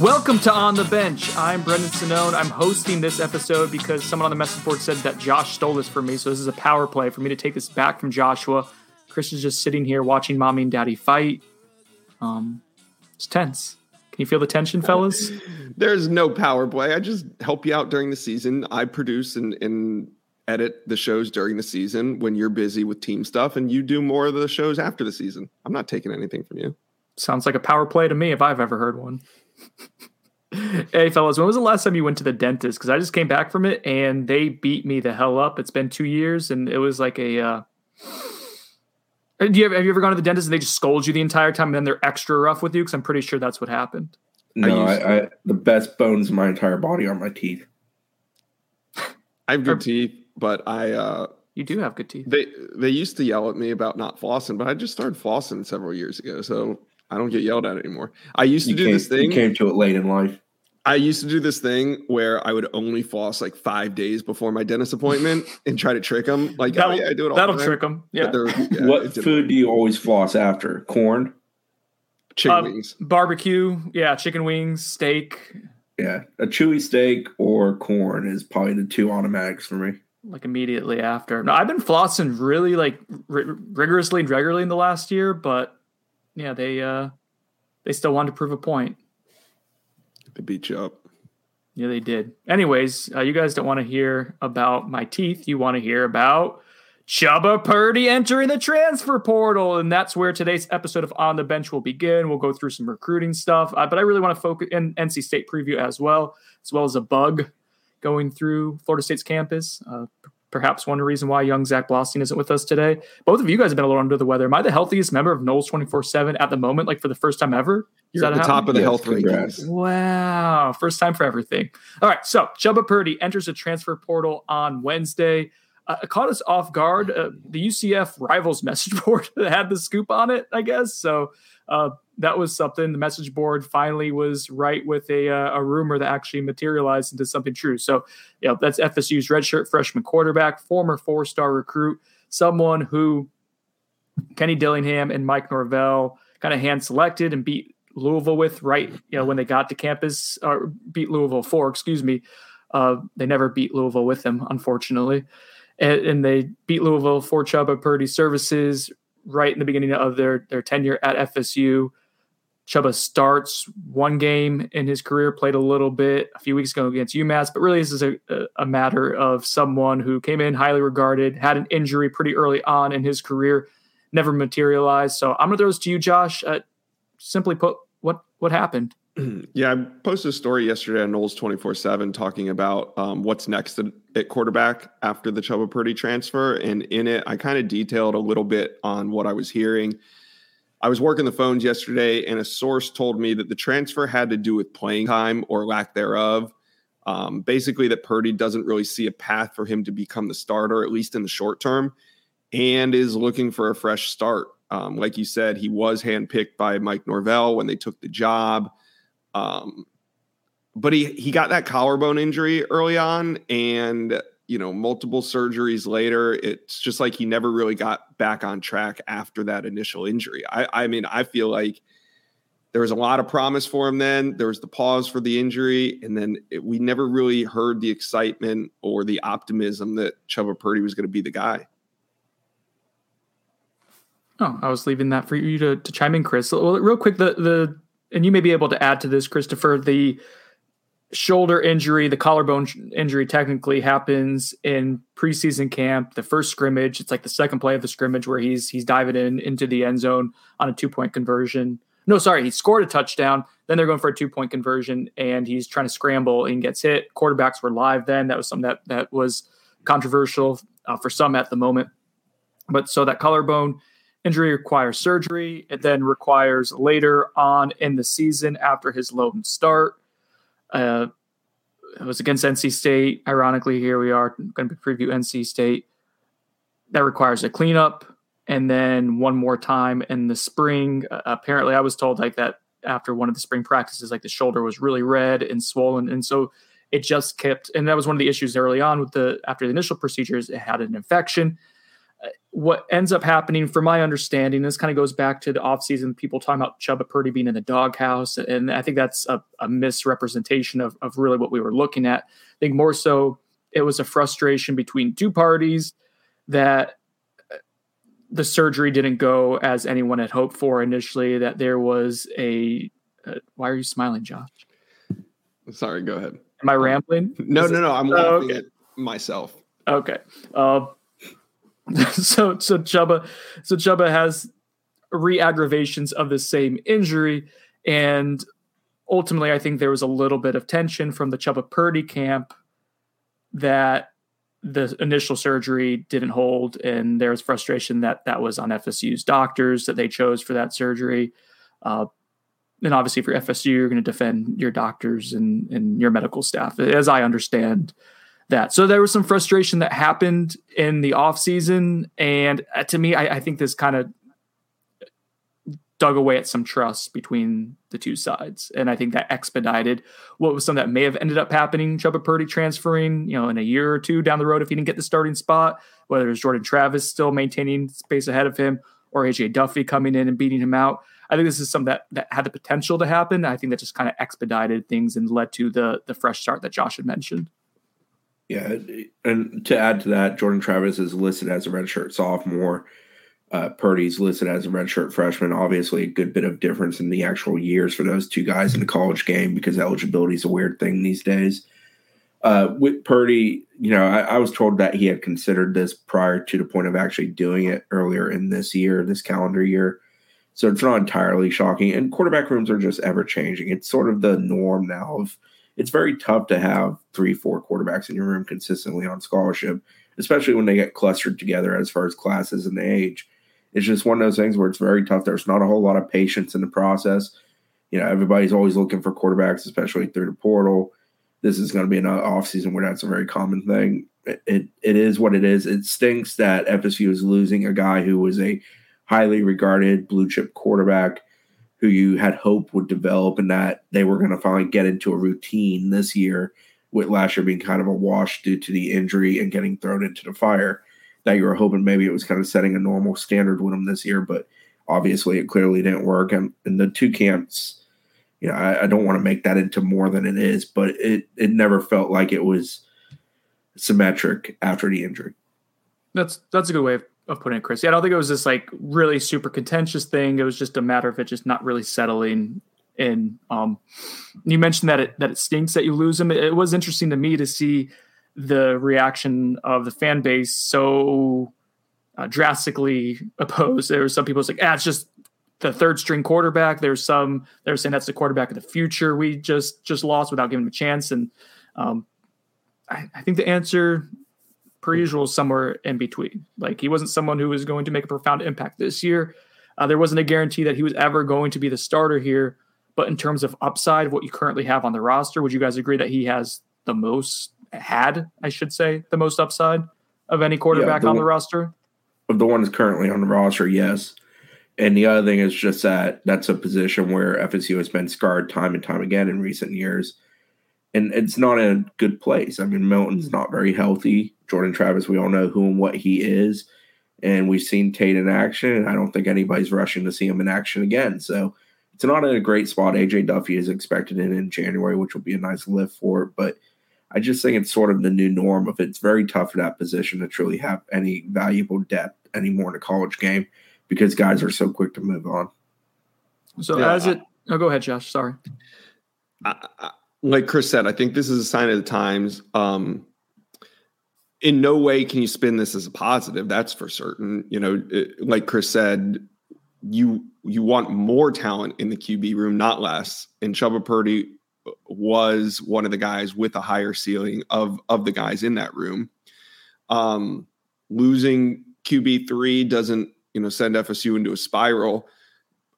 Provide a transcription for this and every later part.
Welcome to On the Bench. I'm Brendan Sonnone. I'm hosting this episode because someone on the message board said that Josh stole this from me. So this is a power play for me to take this back from Joshua. Chris is just sitting here watching mommy and daddy fight. Um, it's tense. Can you feel the tension, fellas? There's no power play. I just help you out during the season. I produce and, and edit the shows during the season when you're busy with team stuff, and you do more of the shows after the season. I'm not taking anything from you. Sounds like a power play to me if I've ever heard one. hey, fellas, when was the last time you went to the dentist? Because I just came back from it and they beat me the hell up. It's been two years and it was like a. Uh, do you ever, have you ever gone to the dentist and they just scold you the entire time and then they're extra rough with you? Because I'm pretty sure that's what happened. No, used- I, I the best bones in my entire body are my teeth. I have good teeth, but I uh, You do have good teeth. they they used to yell at me about not flossing, but I just started flossing several years ago, so I don't get yelled at anymore. I used to You do came, this thing. you came to it late in life. I used to do this thing where I would only floss like five days before my dentist appointment and try to trick them. Like, oh, That'll, yeah, I do it all that'll time. trick them. Yeah. yeah, what food do you always floss after? Corn? Chicken Um, wings. Barbecue. Yeah. Chicken wings, steak, Yeah, a chewy steak or corn is probably the two automatics for me. like immediately after. No, I've been flossing really like ri- rigorously and regularly in the last year, but yeah, they uh they still wanted to prove a point. They beat you up. Yeah, they did. Anyways, uh, you guys don't want to hear about my teeth. You want to hear about Chubba Purdy entering the transfer portal, and that's where today's episode of On the Bench will begin. We'll go through some recruiting stuff, uh, but I really want to focus in NC State preview as well, as well as a bug going through Florida State's campus. Uh, perhaps one reason why young Zach Blostein isn't with us today. Both of you guys have been a little under the weather. Am I the healthiest member of Noles twenty four seven at the moment? Like for the first time ever? Is You're at the top of the health rankings. Wow. First time for everything. All right. So Chubba Purdy enters the transfer portal on Wednesday. Uh, caught us off guard. Uh, the UCF rivals message board had the scoop on it, I guess. So uh, that was something. The message board finally was right with a, uh, a rumor that actually materialized into something true. So, you know, that's FSU's redshirt freshman quarterback, former four star recruit, someone who Kenny Dillingham and Mike Norvell kind of hand selected and beat Louisville with right, you know, when they got to campus or beat Louisville for, excuse me. Uh, they never beat Louisville with them, unfortunately. And, and they beat Louisville for Chubba Purdy services right in the beginning of their, their tenure at FSU. Chubba starts one game in his career, played a little bit a few weeks ago against UMass, but really this is a, a, matter of someone who came in highly regarded, had an injury pretty early on in his career, never materialized. So I'm going to throw this to you, Josh. Uh, simply put, what what happened? Yeah, I posted a story yesterday on Noles 24 7 talking about um, what's next at quarterback after the Chubba Purdy transfer. And in it, I kind of detailed a little bit on what I was hearing. I was working the phones yesterday, and a source told me that the transfer had to do with playing time or lack thereof. Um, basically, that Purdy doesn't really see a path for him to become the starter, at least in the short term, and is looking for a fresh start. Um, like you said, he was handpicked by Mike Norvell when they took the job. Um, but he he got that collarbone injury early on, and you know, multiple surgeries later, it's just like he never really got back on track after that initial injury. I, I mean, I feel like there was a lot of promise for him then. There was the pause for the injury, and then it, we never really heard the excitement or the optimism that Chubba Purdy was going to be the guy. Oh, I was leaving that for you to, to chime in, Chris. Well, real quick, the the and you may be able to add to this, Christopher. The shoulder injury, the collarbone injury, technically happens in preseason camp. The first scrimmage, it's like the second play of the scrimmage where he's he's diving in into the end zone on a two point conversion. No, sorry, he scored a touchdown. Then they're going for a two point conversion, and he's trying to scramble and gets hit. Quarterbacks were live then. That was something that that was controversial uh, for some at the moment. But so that collarbone injury requires surgery. It then requires later on in the season after his lone start. Uh, it was against NC State. Ironically, here we are going to preview NC State. That requires a cleanup, and then one more time in the spring. Uh, apparently, I was told like that after one of the spring practices, like the shoulder was really red and swollen, and so it just kept. And that was one of the issues early on with the after the initial procedures. It had an infection what ends up happening, from my understanding, this kind of goes back to the offseason, people talking about Chubba Purdy being in the doghouse. And I think that's a, a, misrepresentation of, of really what we were looking at. I think more so it was a frustration between two parties that uh, the surgery didn't go as anyone had hoped for initially, that there was a. Uh, why are you smiling, Josh? Sorry, go ahead. Am I rambling? No, no, no. I'm oh, laughing okay. at myself. Okay. Uh, so so Chubba so Chubba has re-aggravations of the same injury and ultimately I think there was a little bit of tension from the Chubba Purdy camp that the initial surgery didn't hold and there was frustration that that was on FSU's doctors that they chose for that surgery. Uh, and obviously for FSU you're going to defend your doctors and, and your medical staff. As I understand that. So there was some frustration that happened in the offseason. And uh, to me, I, I think this kind of dug away at some trust between the two sides. And I think that expedited what was something that may have ended up happening. Chubba Purdy transferring, you know, in a year or two down the road if he didn't get the starting spot, whether it was Jordan Travis still maintaining space ahead of him or AJ Duffy coming in and beating him out. I think this is something that, that had the potential to happen. I think that just kind of expedited things and led to the the fresh start that Josh had mentioned. Yeah, and to add to that, Jordan Travis is listed as a redshirt sophomore. Uh, Purdy's listed as a redshirt freshman. Obviously, a good bit of difference in the actual years for those two guys in the college game because eligibility is a weird thing these days. Uh, with Purdy, you know, I, I, was told that he had considered this prior to the point of actually doing it earlier in this year, this calendar year. So it's not entirely shocking. And quarterback rooms are just ever changing. It's sort of the norm now of it's very tough to have three, four quarterbacks in your room consistently on scholarship, especially when they get clustered together as far as classes and the age. It's just one of those things where it's very tough. There's not a whole lot of patience in the process. You know, everybody's always looking for quarterbacks, especially through the portal. This is going to be an off season where that's a very common thing. It, it, it is what it is. It stinks that FSU is losing a guy who was a highly regarded blue chip quarterback who you had hope would develop and that they were going to finally get into a routine this year, with last year being kind of a wash due to the injury and getting thrown into the fire. That you were hoping maybe it was kind of setting a normal standard with them this year, but obviously it clearly didn't work. And, the two camps, you know, I, I don't want to make that into more than it is, but it it never felt like it was symmetric after the injury. That's that's a good way of of putting it, Chris. Yeah, I don't think it was this like really super contentious thing. It was just a matter of it just not really settling in. Um, you mentioned that it that it stinks that you lose him. It, it was interesting to me to see the reaction of the fan base so uh, drastically opposed. There were some people like, ah, it's just the third string quarterback. There's some they're saying that's the quarterback of the future. We just just lost without giving him a chance. And um, I, I think the answer per usual somewhere in between. Like he wasn't someone who was going to make a profound impact this year. Uh, there wasn't a guarantee that he was ever going to be the starter here. But in terms of upside, what you currently have on the roster, would you guys agree that he has the most had, I should say, the most upside of any quarterback yeah, the on the roster? Of the ones currently on the roster, yes. And the other thing is just that that's a position where FSU has been scarred time and time again in recent years and it's not in a good place. I mean, Milton's not very healthy. Jordan Travis, we all know who and what he is, and we've seen Tate in action. And I don't think anybody's rushing to see him in action again. So it's not in a great spot. AJ Duffy is expected in in January, which will be a nice lift for it. But I just think it's sort of the new norm of it's very tough for that position to truly have any valuable depth anymore in a college game because guys are so quick to move on. So yeah, as it, oh, go ahead, Josh. Sorry. I, like Chris said, I think this is a sign of the times. Um, in no way can you spin this as a positive. That's for certain. You know, it, like Chris said, you you want more talent in the QB room, not less. And Chubba Purdy was one of the guys with a higher ceiling of of the guys in that room. Um, losing QB three doesn't you know send FSU into a spiral.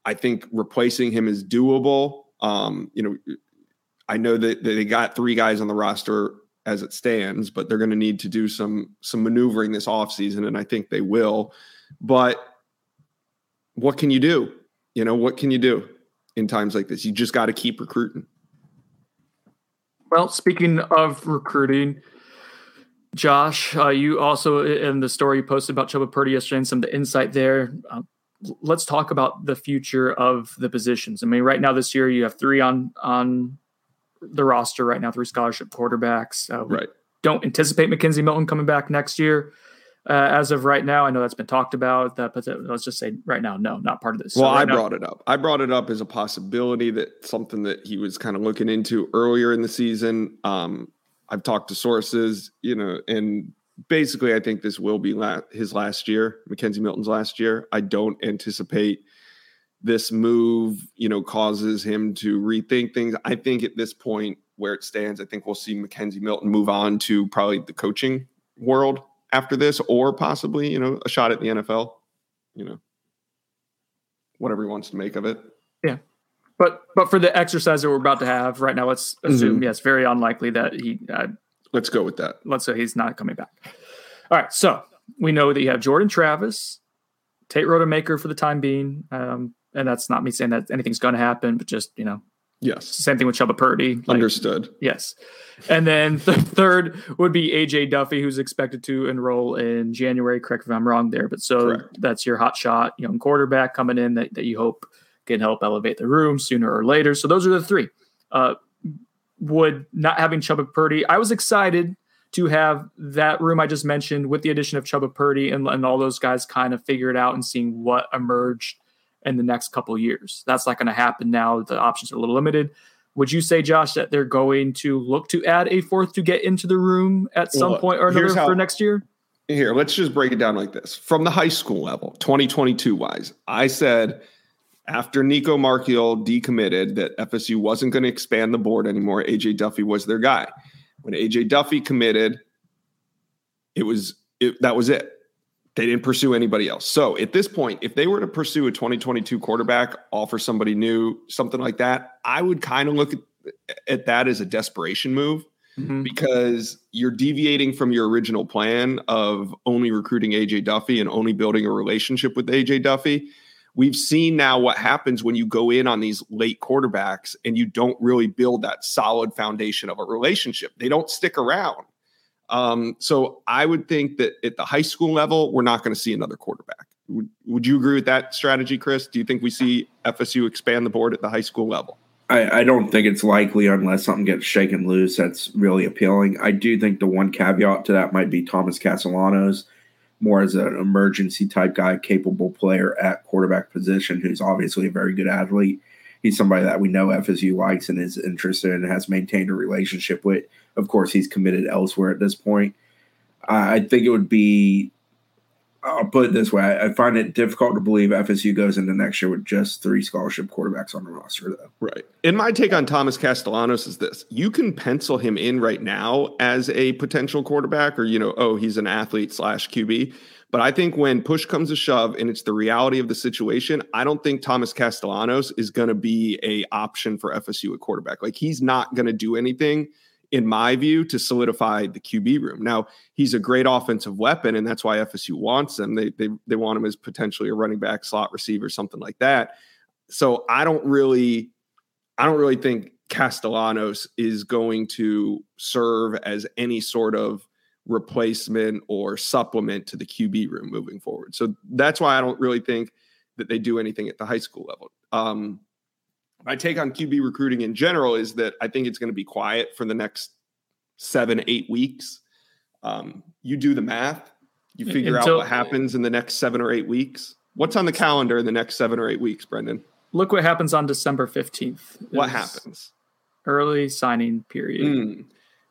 I think replacing him is doable. Um, you know, I know that they got three guys on the roster as it stands, but they're going to need to do some some maneuvering this offseason, and I think they will. But what can you do? You know, what can you do in times like this? You just got to keep recruiting. Well, speaking of recruiting, Josh, uh, you also in the story you posted about Chubba Purdy yesterday and some of the insight there. Uh, let's talk about the future of the positions. I mean, right now this year you have three on on the roster right now, three scholarship quarterbacks. Uh, right. Don't anticipate McKenzie Milton coming back next year. Uh, as of right now, I know that's been talked about. That, but let's just say right now, no, not part of this. Well, so right I now, brought it up. I brought it up as a possibility that something that he was kind of looking into earlier in the season. Um, I've talked to sources, you know, and basically, I think this will be la- his last year, McKenzie Milton's last year. I don't anticipate this move, you know, causes him to rethink things. I think at this point where it stands, I think we'll see McKenzie Milton move on to probably the coaching world after this, or possibly, you know, a shot at the NFL, you know, whatever he wants to make of it. Yeah. But but for the exercise that we're about to have right now, let's assume Mhm. yes, very unlikely that he. Uh, Let's go with that. let's say he's not coming back. All right, so we know that you have Jordan Travis, Tate Rodemaker for the time being, um, and that's not me saying that anything's going to happen, but just you know, Yes. same thing with Chubba Purdy. like- Understood. Yes. And then the third would be AJ Duffy, who's expected to enroll in January. Correct if I'm wrong there. But so Correct. that's your hot shot young quarterback coming in that, that you hope can help elevate the room sooner or later. So those are the three. Uh, would not having Chubba Purdy, I was excited to have that room I just mentioned with the addition of Chubba Purdy and, and all those guys kind of figure it out and seeing what emerged in the next couple years. That's not going to happen now. The options are a little limited. Would you say, Josh, that they're going to look to add a fourth to get into the room at some Well, point or another how- for next year? Here, let's just break it down like this. From the high school level, 2022 wise, I said after Nicco Marchiol decommitted that FSU wasn't going to expand the board anymore. AJ Duffy was their guy. When AJ Duffy committed, it was it, that was it. They didn't pursue anybody else. So at this point, if they were to pursue a 2022 quarterback, offer somebody new, something like that, I would kind of look at, at that as a desperation move Mhm. because you're deviating from your original plan of only recruiting AJ Duffy and only building a relationship with AJ Duffy. We've seen now what happens when you go in on these late quarterbacks and you don't really build that solid foundation of a relationship. They don't stick around. Um, so I would think that at the high school level, we're not going to see another quarterback. Would, would you agree with that strategy, Chris? Do you think we see FSU expand the board at the high school level? I, I don't think it's likely unless something gets shaken loose that's really appealing. I do think the one caveat to that might be Thomas Castellanos, more as an emergency type guy, capable player at quarterback position, who's obviously a very good athlete. He's somebody that we know FSU likes and is interested in and has maintained a relationship with. Of course, he's committed elsewhere at this point. I I think it would be I'll put it this way: I I find it difficult to believe FSU goes into next year with just three scholarship quarterbacks on the roster, though. Right. And my take on Thomas Castellanos is this you can pencil him in right now as a potential quarterback, or, you know, oh, he's an athlete slash QB. But I think when push comes to shove and it's the reality of the situation, I don't think Thomas Castellanos is going to be a option for FSU at quarterback. Like he's not going to do anything, in my view, to solidify the QB room. Now he's a great offensive weapon, and that's why FSU wants him. They they they want him as potentially a running back, slot receiver, something like that. So I don't really, I don't really think Castellanos is going to serve as any sort of replacement or supplement to the QB room moving forward. So that's why I don't really think that they do anything at the high school level. Um, my take on QB recruiting in general is that I think it's going to be quiet for the next seven, eight weeks. Um, you do the math, you figure Until- out what happens in the next seven or eight weeks. What's on the calendar in the next seven or eight weeks, Brendan? Look what happens on December 15th. What happens? Early signing period. Mm.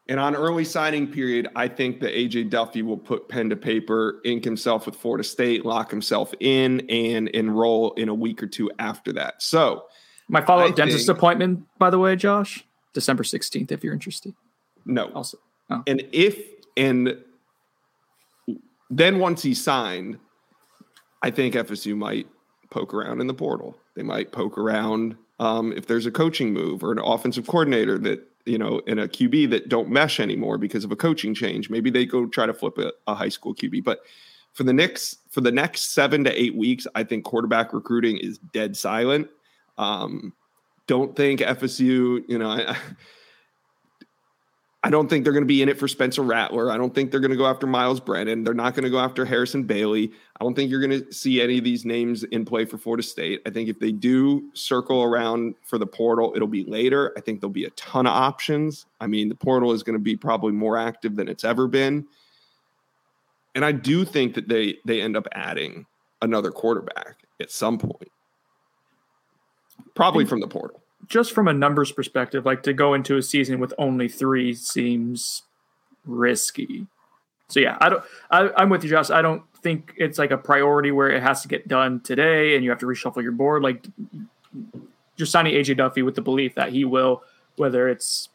And on early signing period, I think that AJ Duffy will put pen to paper, ink himself with Florida State, lock himself in, and enroll in a week or two after that. So, my follow up dentist think, appointment, by the way, Josh, December 16th, if you're interested. No. Also, oh. and if, and then once he signed, I think FSU might poke around in the portal. They might poke around um, if there's a coaching move or an offensive coordinator that you know, in a QB that don't mesh anymore because of a coaching change. Maybe they go try to flip a, a high school QB. But for the next for the next seven to eight weeks, I think quarterback recruiting is dead silent. Um, don't think FSU, you know, I, I don't think they're going to be in it for Spencer Rattler. I don't think they're going to go after Myles Brennan. They're not going to go after Harrison Bailey. I don't think you're going to see any of these names in play for Florida State. I think if they do circle around for the portal, it'll be later. I think there'll be a ton of options. I mean, the portal is going to be probably more active than it's ever been. And I do think that they they end up adding another quarterback at some point. Probably from the portal just from a numbers perspective, like to go into a season with only three seems risky. So yeah, I don't. I, am with you, Josh. I don't think it's like a priority where it has to get done today, and you have to reshuffle your board. Like you're signing AJ Duffy with the belief that he will, whether it's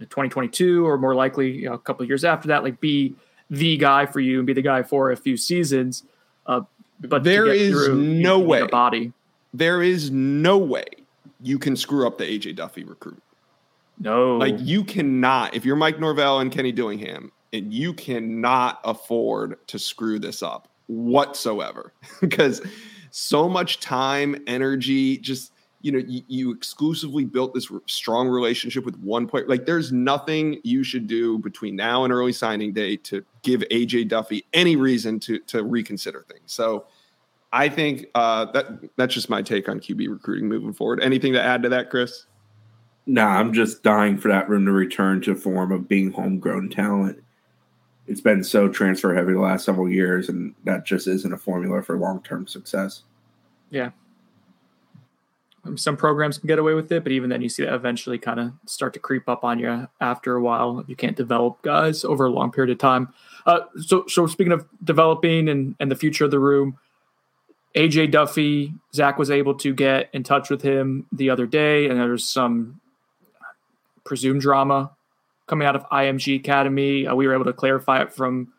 2022 or more likely you know, a couple years after that, like be the guy for you and be the guy for a few seasons. Uh, but there is through, no way. Body. There is no way you can screw up the AJ Duffy recruit. No. Like you cannot, if you're Mike Norvell and Kenny Dillingham, and you cannot afford to screw this up whatsoever because so much time, energy, just you know, you, you, exclusively built this strong relationship with one player. Like, there's nothing you should do between now and early signing day to give AJ Duffy any reason to to reconsider things. So, I think uh, that that's just my take on QB recruiting moving forward. Anything to add to that, Chris? Nah, I'm just dying for that room to return to form of being homegrown talent. It's been so transfer heavy the last several years, and that just isn't a formula for long term success. Yeah. Um, some programs can get away with it, but even then, you see that eventually kind of start to creep up on you after a while. You can't develop guys over a long period of time. Uh, so, so speaking of developing and, and the future of the room, AJ Duffy, Zach was able to get in touch with him the other day, and there's some presumed drama coming out of IMG Academy. Uh, we were able to clarify it from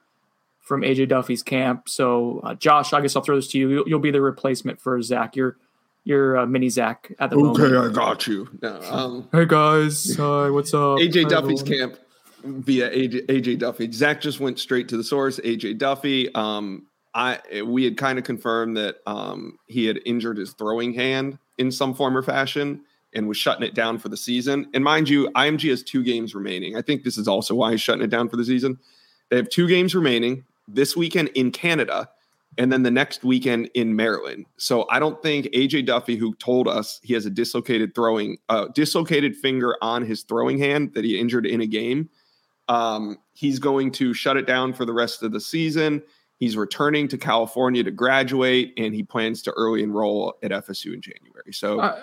from AJ Duffy's camp. So, uh, Josh, I guess I'll throw this to you. You'll, you'll be the replacement for Zach. You're you're uh, mini Zach at the okay, moment. Okay, I got you. No, um, hey guys, hi, what's up? AJ Hi, Duffy's everyone. camp via AJ, AJ Duffy. Zach just went straight to the source. AJ Duffy. Um, I we had kind of confirmed that um, he had injured his throwing hand in some form or fashion and was shutting it down for the season. And mind you, IMG has two games remaining. I think this is also why he's shutting it down for the season. They have two games remaining this weekend in Canada and then the next weekend in Maryland. So I don't think AJ Duffy, who told us he has a dislocated throwing, uh, dislocated finger on his throwing hand that he injured in a game, um, he's going to shut it down for the rest of the season. He's returning to California to graduate, and he plans to early enroll at FSU in January. So uh,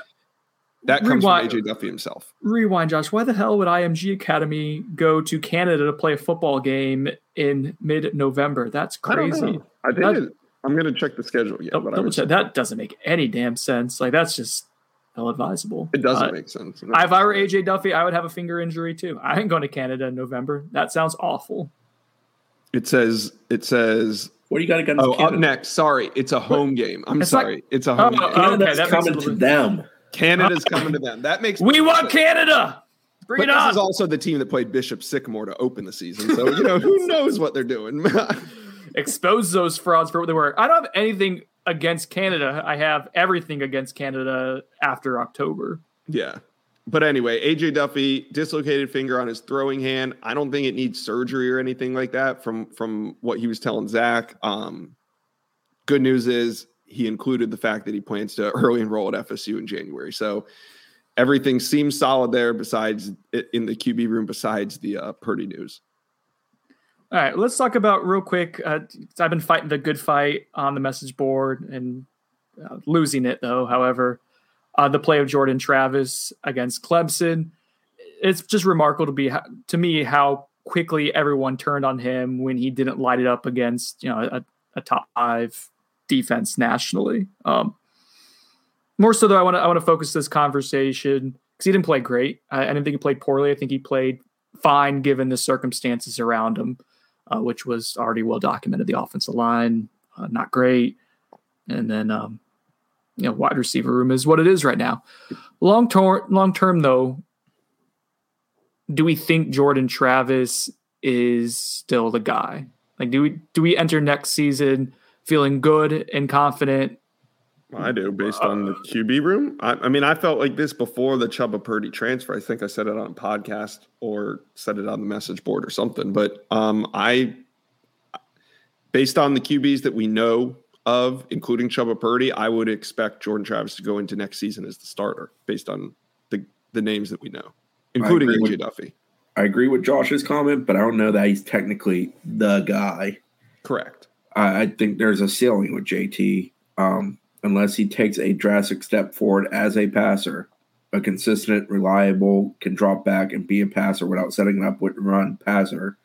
that comes rewind, from AJ Duffy himself. Rewind, Josh. Why the hell would IMG Academy go to Canada to play a football game in mid-November? That's crazy. I, I think it, I'm going to check the schedule. Yeah, but that doesn't make any damn sense. Like that's just ill advisable. It doesn't uh, make sense. No. If I were AJ Duffy, I would have a finger injury too. I ain't going to Canada in November. That sounds awful. It says it says what do you got against? Oh, Canada? up next. Sorry, it's a home what? game. I'm it's sorry, like, it's a home. Oh, game. Oh, Canada's okay, coming to them. Canada's coming to them. That makes we want Canada. Bring but it on. This is also the team that played Bishop Sycamore to open the season, so you know who knows what they're doing. Expose those frauds for what they were. I don't have anything against Canada. I have everything against Canada after October. Yeah, but anyway, AJ Duffy dislocated finger on his throwing hand. I don't think it needs surgery or anything like that. From from what he was telling Zach. Um, good news is he included the fact that he plans to early enroll at FSU in January. So everything seems solid there. Besides in the QB room, besides the uh, Purdy news. All right, let's talk about real quick. Uh, I've been fighting the good fight on the message board and uh, losing it though. However, uh, the play of Jordan Travis against Clemson. it's just remarkable to be to me how quickly everyone turned on him when he didn't light it up against you know a, a top five defense nationally. Um, more so though, I want to I want to focus this conversation because he didn't play great. I, I, didn't think he played poorly. I think he played fine given the circumstances around him, uh, which was already well documented. The offensive line uh, not great, and then um, you know wide receiver room is what it is right now. Long term, long term though, do we think Jordan Travis is still the guy? Like, do we do we enter next season feeling good and confident? I do, based on the QB room. I, I, mean, I felt like this before the Chubba Purdy transfer. I think I said it on a podcast or said it on the message board or something. But um, I, based on the QBs that we know of, including Chubba Purdy, I would expect Jordan Travis to go into next season as the starter, based on the the names that we know including AJ with, Duffy. I agree with Josh's comment, but I don't know that he's technically the guy. Correct. I, I think there's a ceiling with JT, um, unless he takes a drastic step forward as a passer, a consistent, reliable, can drop back and be a passer without setting up with run passer.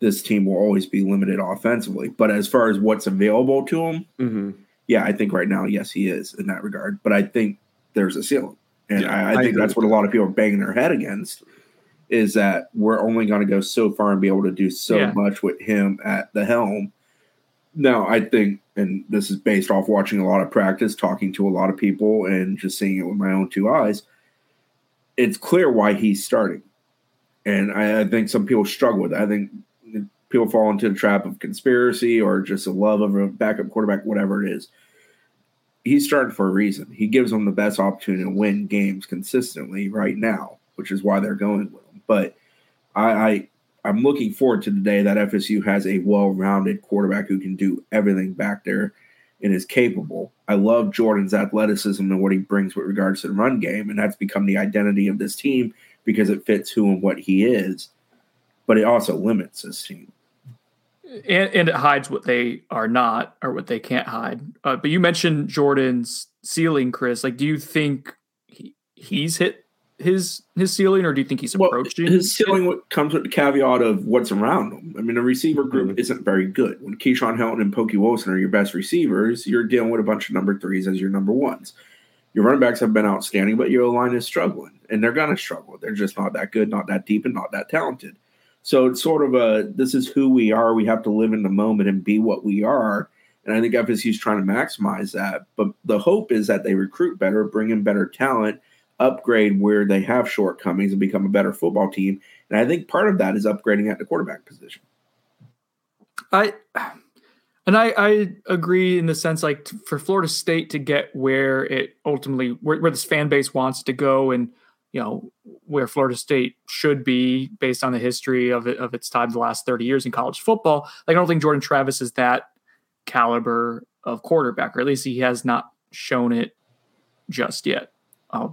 This team will always be limited offensively. But as far as what's available to him, mm-hmm. yeah, I think right now, yes, he is in that regard. But I think there's a ceiling. And yeah, I, I, think that's what a lot of people are banging their head against is that we're only going to go so far and be able to do so yeah. much with him at the helm. Now, I think, and this is based off watching a lot of practice, talking to a lot of people, and just seeing it with my own two eyes, it's clear why he's starting. And I, I think some people struggle with it. I think people fall into the trap of conspiracy or just a love of a backup quarterback, whatever it is he's starting for a reason. He gives them the best opportunity to win games consistently right now, which is why they're going with him. But I, I I'm looking forward to the day that FSU has a well-rounded quarterback who can do everything back there and is capable. I love Jordan's athleticism and what he brings with regards to the run game, and that's become the identity of this team because it fits who and what he is. But it also limits this team and, and, it hides what they are not or what they can't hide. Uh, but you mentioned Jordan's ceiling, Chris. Like, do you think he, he's hit his his ceiling, or do you think he's approaching well, his ceiling? It? Comes with the caveat of what's around him. I mean, the receiver group mm-hmm. isn't very good. When Keyshawn Helton and Pokey Wilson are your best receivers, you're dealing with a bunch of number threes as your number ones. Your running backs have been outstanding, but your line is struggling, and they're going to struggle. They're just not that good, not that deep, and not that talented. So it's sort of a this is who we are. We have to live in the moment and be what we are. And I think FSU's trying to maximize that. But the hope is that they recruit better, bring in better talent, upgrade where they have shortcomings, and become a better football team. And I think part of that is upgrading at the quarterback position. I and I, I agree in the sense like for Florida State to get where it ultimately where, where this fan base wants to go and you know where Florida State should be based on the history of it of its time the last 30 years in college football. Like I don't think Jordan Travis is that caliber of quarterback, or at least he has not shown it just yet. Uh,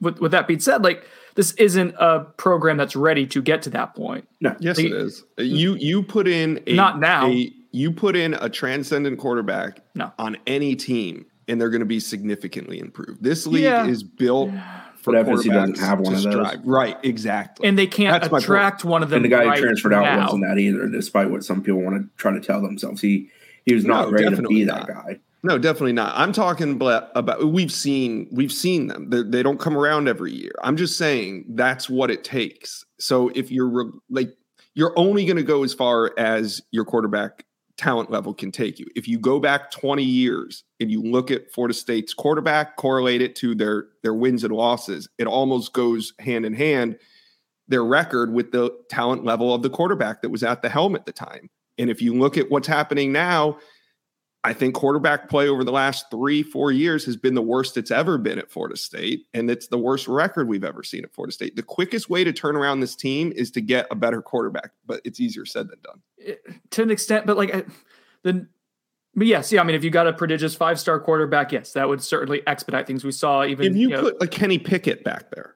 with with that being said, like this isn't a program that's ready to get to that point. No, yes, like, it is. You you put in a, not now. A, you put in a transcendent quarterback no. on any team, and they're going to be significantly improved. This league yeah. is built for but FSU doesn't have one of those. Drive. Right, exactly. And they can't That's attract one of them. And the guy right who transferred now. out wasn't that either, despite what some people want to try to tell themselves. He he was not no, ready to be not. that guy. No, definitely not. I'm talking about, about we've seen we've seen them. They, they, don't come around every year. I'm just saying that's what it takes. So if you're like you're only going to go as far as your quarterback talent level can take you. If you go back 20 years and you look at Florida State's quarterback, correlate it to their their wins and losses, it almost goes hand in hand their record with the talent level of the quarterback that was at the helm at the time. And if you look at what's happening now, I think quarterback play over the last three, four years has been the worst it's ever been at Florida State. And it's the worst record we've ever seen at Florida State. The quickest way to turn around this team is to get a better quarterback, but it's easier said than done. To an extent, but like, then, but yes, yeah. I mean, if you got a prodigious five star quarterback, yes, that would certainly expedite things. We saw even if you, you put know, a Kenny Pickett back there.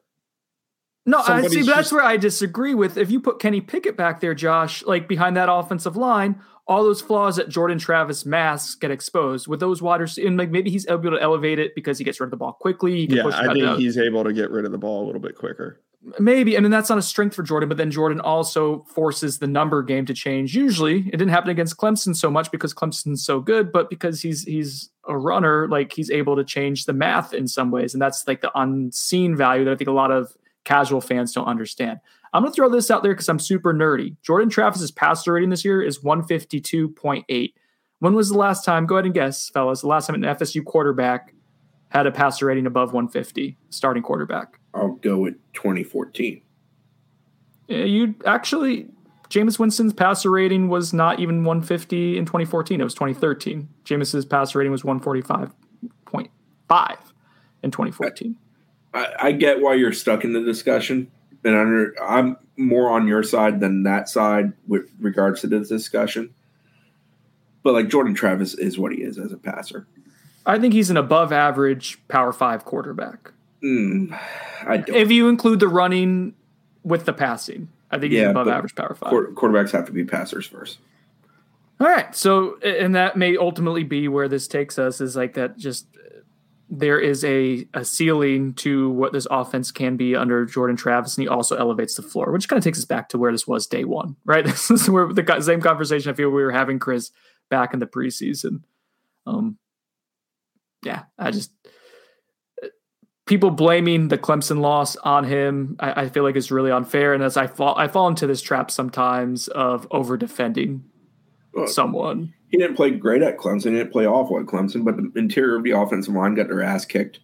No, I see. That's just, where I disagree with. If you put Kenny Pickett back there, Josh, like behind that offensive line, all those flaws that Jordan Travis masks get exposed with those waters. And like maybe he's able to elevate it because he gets rid of the ball quickly. yeah, I think he's able to get rid of the ball a little bit quicker. Maybe, and then that's not a strength for Jordan. But then Jordan also forces the number game to change. Usually, it didn't happen against Clemson so much because Clemson's so good, but because he's he's a runner, like he's able to change the math in some ways, and that's like the unseen value that I think a lot of casual fans don't understand. I'm going to throw this out there because I'm super nerdy. Jordan Travis's passer rating this year is 152.8. When was the last time? Go ahead and guess, fellas. The last time an FSU quarterback had a passer rating above 150, starting quarterback. I'll go with 2014. Yeah, you actually, Jameis Winston's passer rating was not even 150 in 2014. It was 2013. Jameis's passer rating was 145.5 in 2014. I, I get why you're stuck in the discussion, and under, I'm more on your side than that side with regards to this discussion. But like Jordan Travis is what he is as a passer. I think he's an above average Power Five quarterback. Mm, I don't. If you include the running with the passing, I think he's above average Power Five. Quar- quarterbacks have to be passers first. All right. So, and that may ultimately be where this takes us is like that just there is a, a ceiling to what this offense can be under Jordan Travis, and he also elevates the floor, which kind of takes us back to where this was day one, right? This is where the same conversation I feel we were having, Chris, back in the preseason. Um, yeah, I just people blaming the Clemson loss on him, I, I feel like is really unfair, and as I fall, I fall into this trap sometimes of over defending Well, someone. He didn't play great at Clemson. He didn't play awful at Clemson, but the interior of the offensive line got their ass kicked.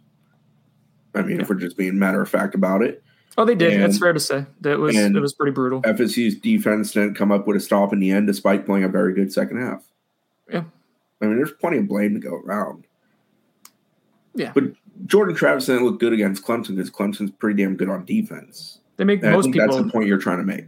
I mean, if we're just being matter of fact about it, Oh, they did. And- That's fair to say. That was it was pretty brutal. FSU's defense didn't come up with a stop in the end, despite playing a very good second half. Yeah. I mean, there's plenty of blame to go around. Yeah. But Jordan Travis didn't look good against Clemson because Clemson's pretty damn good on defense. They make And I most think that's people the point you're trying to make.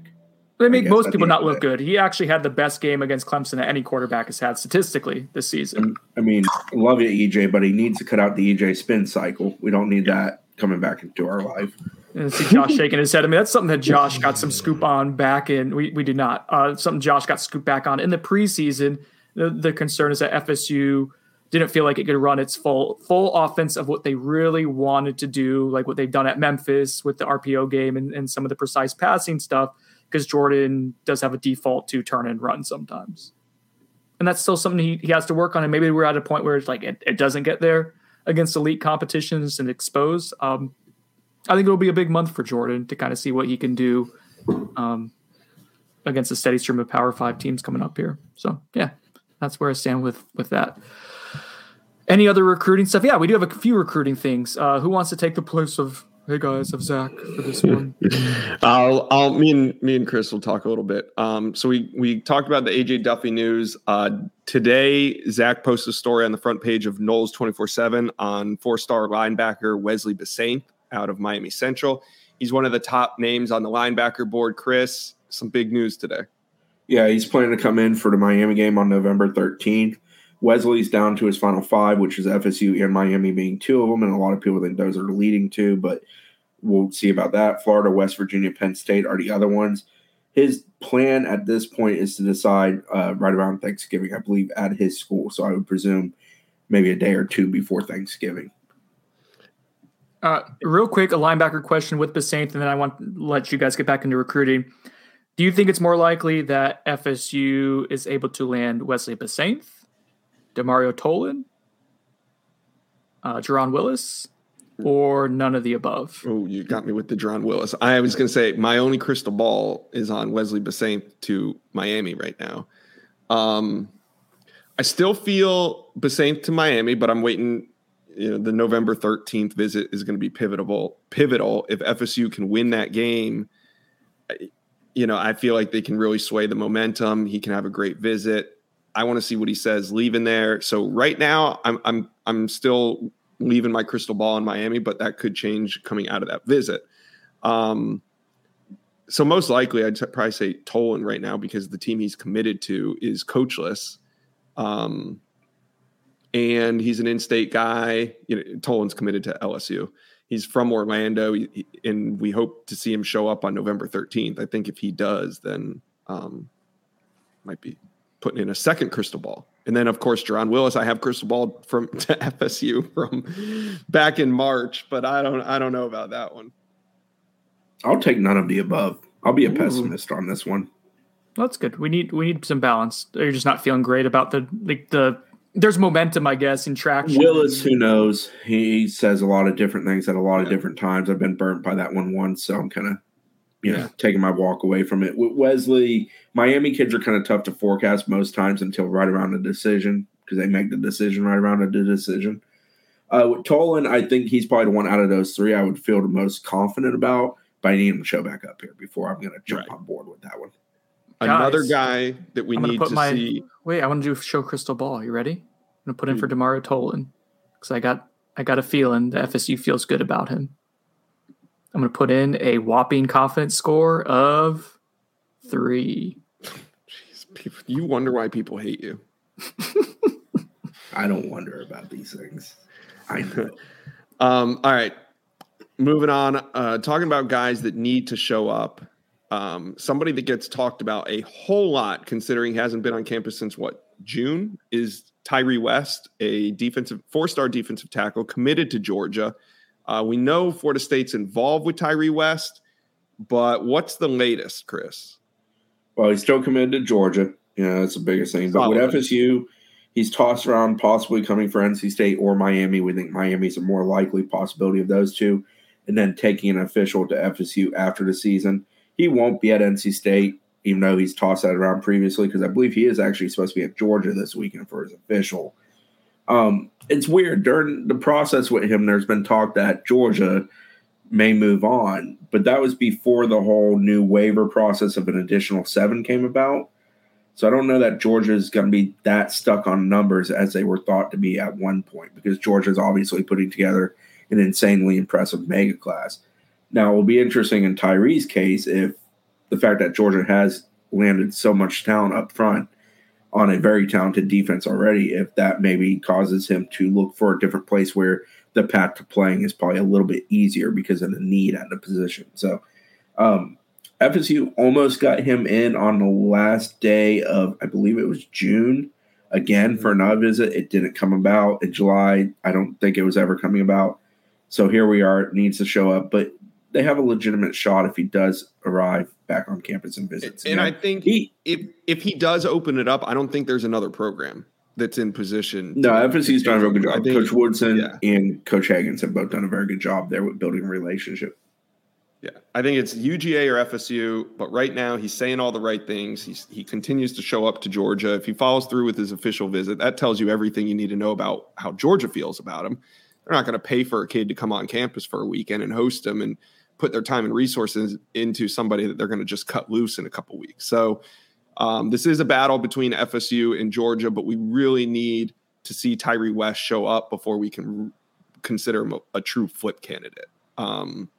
they make most people not look good. He actually had the best game against Clemson that any quarterback has had statistically this season. I mean, love you, EJ, but he needs to cut out the EJ spin cycle. We don't need that coming back into our life. And see Josh shaking his head. I mean, that's something that Josh got some scoop on back in. We we did not. Uh, something Josh got scooped back on in the preseason. The, the concern is that FSU didn't feel like it could run its full full offense of what they really wanted to do, like what they've done at Memphis with the RPO game and, and some of the precise passing stuff, because Jordan does have a default to turn and run sometimes. And that's still something he, he has to work on. And maybe we're at a point where it's like it, it doesn't get there against elite competitions and exposed. Um, I think it'll be a big month for Jordan to kind of see what he can do um, against a steady stream of Power Five teams coming up here. So yeah, that's where I stand with with that. Any other recruiting stuff? Yeah, we do have a few recruiting things. Uh, who wants to take the place of hey guys of Zach for this one? I'll, I'll, me and me and Chris will talk a little bit. Um, so we we talked about the AJ Duffy news uh, today. Zach posted a story on the front page of Noles twenty four seven on four star linebacker Wesley Bissainthe out of Miami Central. He's one of the top names on the linebacker board. Chris, some big news today. Yeah, he's planning to come in for the Miami game on November 13th. Wesley's down to his final five, which is FSU and Miami being two of them, and a lot of people think those are leading two, but we'll see about that. Florida, West Virginia, Penn State are the other ones. His plan at this point is to decide uh, right around Thanksgiving, I believe, at his school. So I would presume maybe a day or two before Thanksgiving. Uh, real quick, a linebacker question with Bissainthe, and then I want to let you guys get back into recruiting. Do you think it's more likely that FSU is able to land Wesley Bissainthe, Demario Tolan, uh, Jerron Willis, or none of the above? Oh, you got me with the John Willis. I was going to say my only crystal ball is on Wesley Bissainthe to Miami right now. Um, I still feel Bissainthe to Miami, but I'm waiting. You know, the November 13th visit is going to be pivotal. Pivotal if FSU can win that game. You know, I feel like they can really sway the momentum. He can have a great visit. I want to see what he says leaving there. So right now, I'm I'm I'm still leaving my crystal ball in Miami, but that could change coming out of that visit. Um, so most likely, I'd probably say Tolan right now because the team he's committed to is coachless, um, and he's an in-state guy. You know, Tolan's committed to LSU. He's from Orlando, and we hope to see him show up on November 13th. I think if he does, then um, might be putting in a second crystal ball. And then, of course, Jerron Willis. I have crystal ball from to FSU from back in March, but I don't. I don't know about that one. I'll take none of the above. I'll be a pessimist on this one. That's good. We need we need some balance. You're just not feeling great about the like the. There's momentum, I guess, in traction. Willis, who knows? He says a lot of different things at a lot of different times. I've been burnt by that one once, so I'm kind of, you know, Yeah. taking my walk away from it. With Wesley, Miami kids are kind of tough to forecast most times until right around the decision because they make the decision right around the decision. Uh, with Tolan, I think he's probably the one out of those three I would feel the most confident about, but I need him to show back up here before I'm going to jump Right. on board with that one. Another guy that we I'm need put to my- see. Wait, I want to do show crystal ball. You ready? I'm gonna put in Hmm. for Demario Tolan because I got I got a feeling the FSU feels good about him. I'm gonna put in a whopping confidence score of three. People, you wonder why people hate you. I don't wonder about these things. I know. Um, all right. Moving on. Uh, talking about guys that need to show up. Um, somebody that gets talked about a whole lot, considering he hasn't been on campus since what June, is Tyree West, a defensive four-star defensive tackle committed to Georgia. Uh, we know Florida State's involved with Tyree West, but what's the latest, Chris? Well, he's still committed to Georgia. You know, that's the biggest thing. But with FSU, he's tossed around possibly coming for NC State or Miami. We think Miami's a more likely possibility of those two. And then taking an official to FSU after the season. He won't be at NC State, even though he's tossed that around previously, because I believe he is actually supposed to be at Georgia this weekend for his official. Um, it's weird. During the process with him, there's been talk that Georgia may move on, but that was before the whole new waiver process of an additional seven came about. So I don't know that Georgia is going to be that stuck on numbers as they were thought to be at one point, because Georgia is obviously putting together an insanely impressive mega class. Now, it will be interesting in Tyree's case if the fact that Georgia has landed so much talent up front on a very talented defense already, if that maybe causes him to look for a different place where the path to playing is probably a little bit easier because of the need at the position. So, um, FSU almost got him in on the last day of, I believe it was June, again for another visit. It didn't come about in July. I don't think it was ever coming about. So here we are. It needs to show up, but they have a legitimate shot if he does arrive back on campus and visits. And I think he, if if he does open it up, I don't think there's another program that's in position. no, FSU's done a real good job. think- Coach Woodson yeah. and Coach Haggins have both done a very good job there with building a relationship. Yeah, I think it's UGA or FSU, but right now he's saying all the right things. He's he continues to show up to Georgia. If he follows through with his official visit, that tells you everything you need to know about how Georgia feels about him. They're not going to pay for a kid to come on campus for a weekend and host him and put their time and resources into somebody that they're going to just cut loose in a couple weeks. So um, this is a battle between FSU and Georgia, but we really need to see Tyree West show up before we can consider him a, a true flip candidate. Um,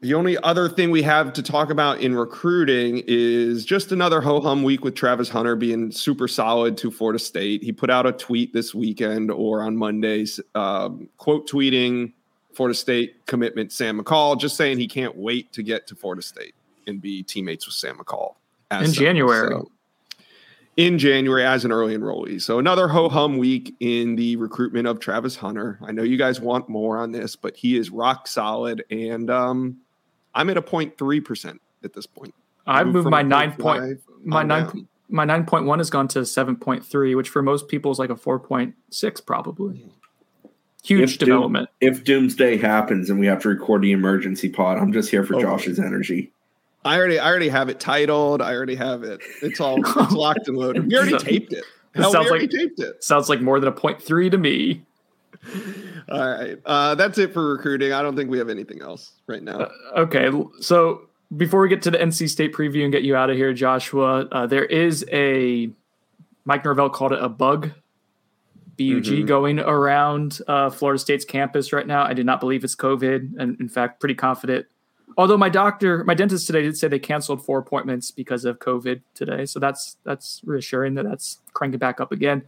the only other thing we have to talk about in recruiting is just another ho hum week with Travis Hunter being super solid to Florida State. He put out a tweet this weekend or on Mondays, um, quote tweeting Florida State commitment Sam McCall, just saying he can't wait to get to Florida State and be teammates with Sam McCall as In. January. So, in January as an early enrollee. So another ho hum week in the recruitment of Travis Hunter. I know you guys want more on this, but he is rock solid, and um, I'm at a 0.3 percent at this point. I've Moved moved my nine point my nine down. my nine point one has gone to seven point three, which for most people is like a four point six probably. Huge If Doom- development. if Doomsday happens and we have to record the emergency pod, I'm just here for Oh. Josh's energy. I already, I already have it titled. I already have it. It's all it's locked and loaded. We already So- taped it. It Hell, we sounds already like- taped it. Sounds like more than a point three to me. All right, uh, that's it for recruiting. I don't think we have anything else right now. Uh, okay, so before we get to the NC State preview and get you out of here, Joshua, uh, there is a Mike Norvell called it a bug, bug Mhm. going around uh, Florida State's campus right now. I do not believe it's COVID, and in fact, pretty confident. Although my doctor, my dentist today did say they canceled four appointments because of COVID today, so that's that's reassuring that that's cranking back up again.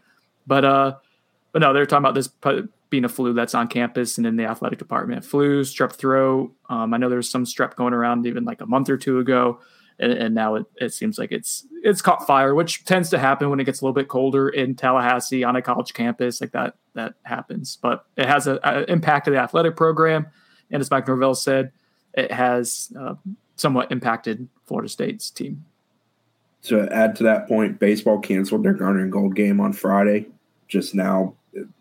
But uh, but no, they're talking about this being a flu that's on campus and in the athletic department. Flu, strep throat. Um, I know there was some strep going around even like a month or two ago, and, and now it, it seems like it's it's caught fire, which tends to happen when it gets a little bit colder in Tallahassee on a college campus. Like that that happens, but it has a, a impact to the athletic program. and as Mike Norvell said, it has uh, somewhat impacted Florida State's team. To add to that point, baseball canceled their Garnet and Gold game on Friday, just now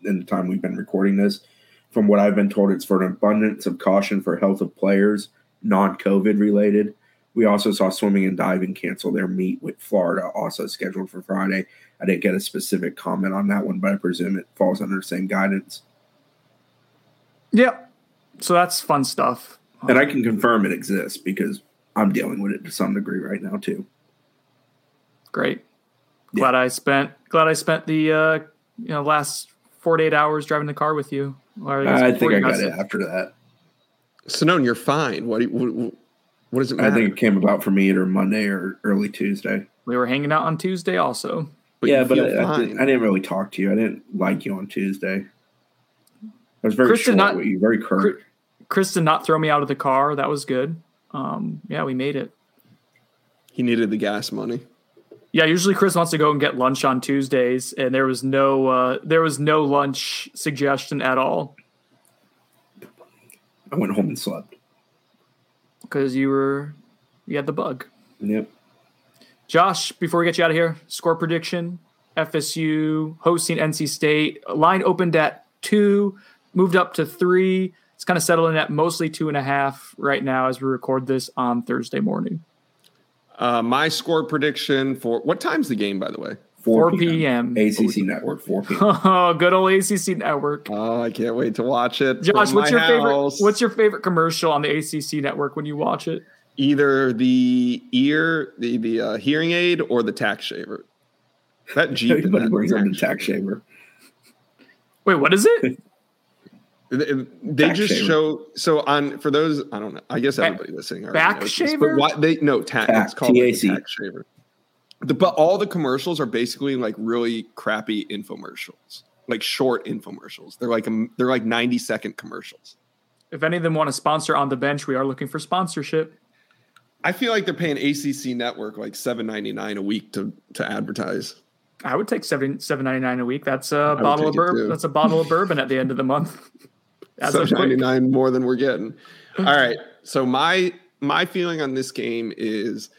in the time we've been recording this. From what I've been told, it's for an abundance of caution for health of players, non COVID related. We also saw swimming and diving cancel their meet with Florida, also scheduled for Friday. I didn't get a specific comment on that one, but I presume it falls under the same guidance. Yeah. So that's fun stuff. And I can confirm it exists because I'm dealing with it to some degree right now too. Great. Glad yeah. I spent glad I spent the uh, you know last 48 hours driving the car with you. I think I got it after that. Sonnone, you're fine. What, what, what does it matter? I think it came about for me either Monday or early Tuesday. We were hanging out on Tuesday also. But yeah, but I, I, didn't, I, didn't, really talk to you. I didn't like you on Tuesday. I was very Chris short not, with you, very curt. Chris did not throw me out of the car. That was good. Um, yeah, we made it. He needed the gas money. Yeah, usually Chris wants to go and get lunch on Tuesdays, and there was no uh, there was no lunch suggestion at all. I went home and slept because you were you had the bug. Yep. Josh, before we get you out of here, score prediction: FSU hosting NC State. Line opened at two, moved up to three. It's kind of settling at mostly two and a half right now as we record this on Thursday morning. Uh, my score prediction for what time's the game, by the way? 4 p.m. ACC Network, 4 p.m. Oh, good old ACC Network. Oh, I can't wait to watch it. Josh, what's your house. favorite? What's your favorite commercial on the ACC Network when you watch it? Either the ear, the the uh, hearing aid, or the tax shaver. That Jeep. Everybody brings on the tax shaver. Wait, what is it? They back just shaver. show so on for those I don't know. I guess everybody back, listening back shaver. This, but why they no tax? it's called like tax shaver. The, but all the commercials are basically like really crappy infomercials, like short infomercials. They're like a, they're like ninety second commercials. If any of them want to sponsor on the bench, we are looking for sponsorship. I feel like they're paying ACC Network like seven ninety nine a week to to advertise. I would take seven seven ninety nine a week. That's a I bottle of bourbon. That's a bottle of bourbon at the end of the month. Seven ninety nine more than we're getting. All right. So my my feeling on this game is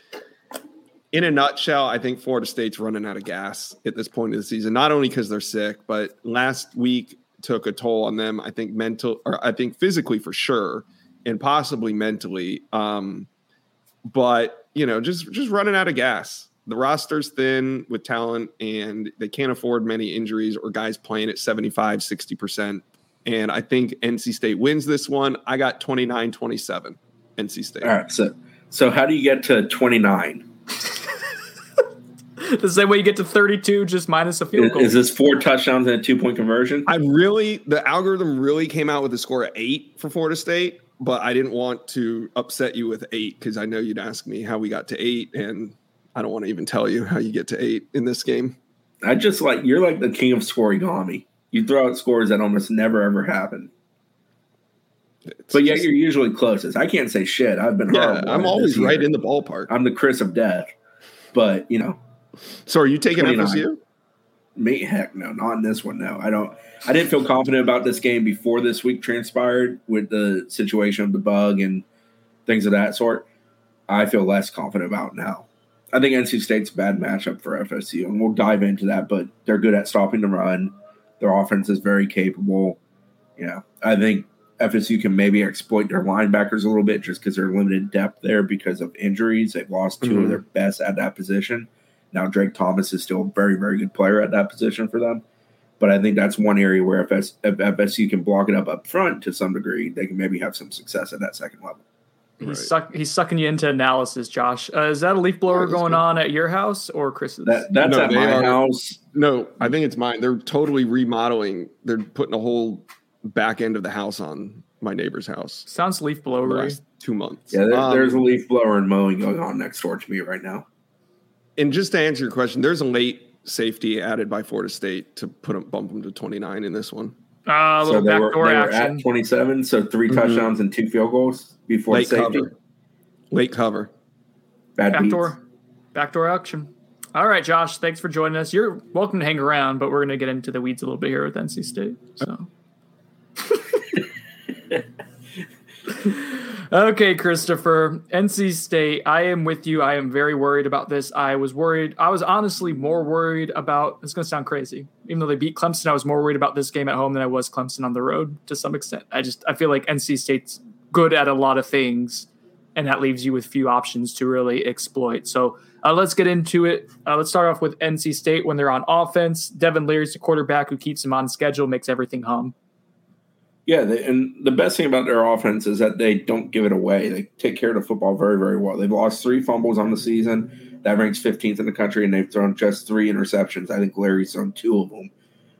in a nutshell, I think Florida State's running out of gas at this point of the season, not only because they're sick, but last week took a toll on them. I think mental or I think physically for sure, and possibly mentally. Um, but you know, just just running out of gas. The roster's thin with talent and they can't afford many injuries or guys playing at 75, 60%. And I think NC State wins this one. I got 29 27, NC State. All right. So, so how do you get to 29? the same way you get to 32, just minus a field goal. Is, this four touchdowns and a two point conversion? I really, the algorithm really came out with a score of eight for Florida State, but I didn't want to upset you with eight because I know you'd ask me how we got to eight, and I don't want to even tell you how you get to eight in this game. I just like, you're like the king of scorigami you throw out scores that almost never ever happen. It's but yet you're usually closest. I can't say shit. I've been yeah, I'm always right in the ballpark. I'm the Chris of death. But you know. So are you taking 29. FSU? Me, heck no, not in this one. No, I don't. I didn't feel confident about this game before this week transpired with the situation of the bug and things of that sort. I feel less confident about now. I think NC State's a bad matchup for FSU, and we'll dive into that. But they're good at stopping the run. Their offense is very capable. Yeah, I think FSU can maybe exploit their linebackers a little bit just because they're limited depth there because of injuries. They've lost 2 mm-hmm. of their best at that position. Now Drake Thomas is still a very, very good player at that position for them. But I think that's one area where FS, if FSU can block it up up front to some degree, they can maybe have some success at that second level. He's right. suck, he's sucking you into analysis, Josh. Uh, is that a leaf blower yeah, going good. on at your house or Chris's? That, that's no, at my are, house. No, I think it's mine. They're totally remodeling. They're putting a whole back end of the house on my neighbor's house. Sounds leaf blower. Two months. Yeah, there, um, there's a leaf blower and mowing going on next door to me right now. And just to answer your question, there's a late safety added by Florida State to put them bump them to 29 in this one. Uh, a little so backdoor action. at 27, so 3 mm-hmm. touchdowns and two field goals before late safety. Cover. Late cover. Bad backdoor, beats. backdoor action. All right, Josh, thanks for joining us. You're welcome to hang around, but we're going to get into the weeds a little bit here with NC State. So. Okay, Christopher. NC State, I am with you. I am very worried about this. I was worried. I was honestly more worried about it's going to sound crazy. Even though they beat Clemson, I was more worried about this game at home than I was Clemson on the road to some extent. I just I feel like NC State's good at a lot of things and that leaves you with few options to really exploit. So, uh, let's get into it. Uh, let's start off with NC State when they're on offense. Devin Leary's the quarterback who keeps them on schedule, makes everything hum. Yeah, they, and the best thing about their offense is that they don't give it away. They take care of the football very, very well. They've lost three fumbles on the season. That ranks 15th in the country, and they've thrown just three interceptions. I think Larry's thrown two of them,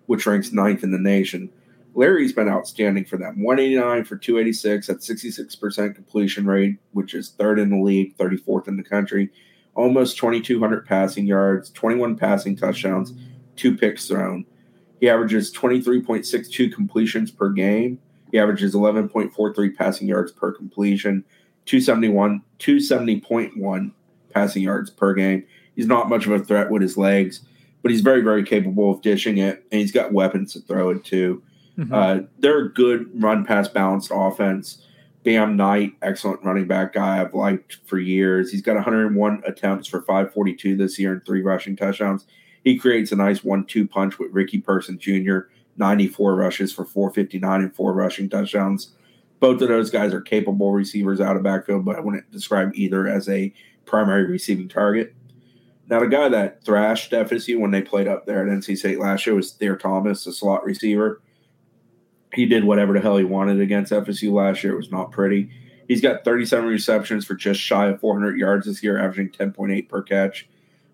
which ranks ninth in the nation. Larry's been outstanding for them 189 for 286 at 66% completion rate, which is third in the league, 34th in the country. Almost 2,200 passing yards, 21 passing touchdowns, two picks thrown. He averages 23.62 completions per game. He averages 11.43 passing yards per completion, 271, 270.1 passing yards per game. He's not much of a threat with his legs, but he's very, very capable of dishing it, and he's got weapons to throw it to. Mm-hmm. Uh, they're a good run pass balanced offense. Bam Knight, excellent running back guy I've liked for years. He's got 101 attempts for 542 this year and three rushing touchdowns. He creates a nice one-two punch with Ricky Person Jr. 94 rushes for 459 and four rushing touchdowns. Both of those guys are capable receivers out of backfield, but I wouldn't describe either as a primary receiving target. Now, the guy that thrashed FSU when they played up there at NC State last year was Thayer Thomas, the slot receiver. He did whatever the hell he wanted against FSU last year. It was not pretty. He's got 37 receptions for just shy of 400 yards this year, averaging 10.8 per catch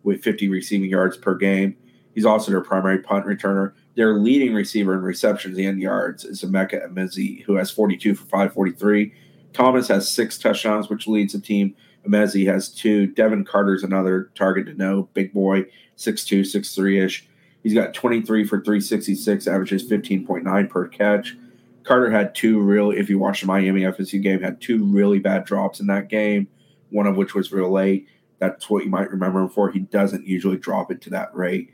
with 50 receiving yards per game. He's also their primary punt returner. Their leading receiver in receptions and yards is Emeka Emezie, who has 42 for 543. Thomas has six touchdowns, which leads the team. Emezie has two. Devin Carter's another target to know. Big boy, 6'2, 6'3 ish. He's got 23 for 366, averages 15.9 per catch. Carter had two real, if you watch the Miami FSU game, had two really bad drops in that game, one of which was real late. That's what you might remember him for. He doesn't usually drop it to that rate.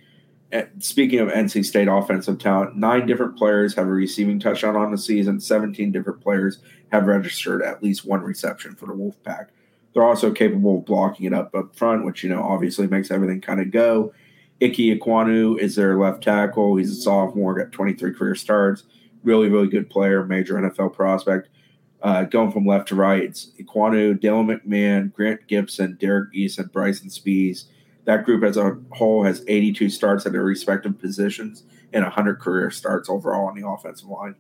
And speaking of NC State offensive talent, nine different players have a receiving touchdown on the season. 17 different players have registered at least one reception for the Wolfpack. They're also capable of blocking it up up front, which, you know, obviously makes everything kind of go. Ike Ekwonu is their left tackle. He's a sophomore, got 23 career starts. Really, really good player, major NFL prospect. Uh, going from left to right, it's Ekwonu, Dylan McMahon, Grant Gibson, Derek Eason, Bryson Speas. That group as a whole has 82 starts at their respective positions and 100 career starts overall on the offensive line.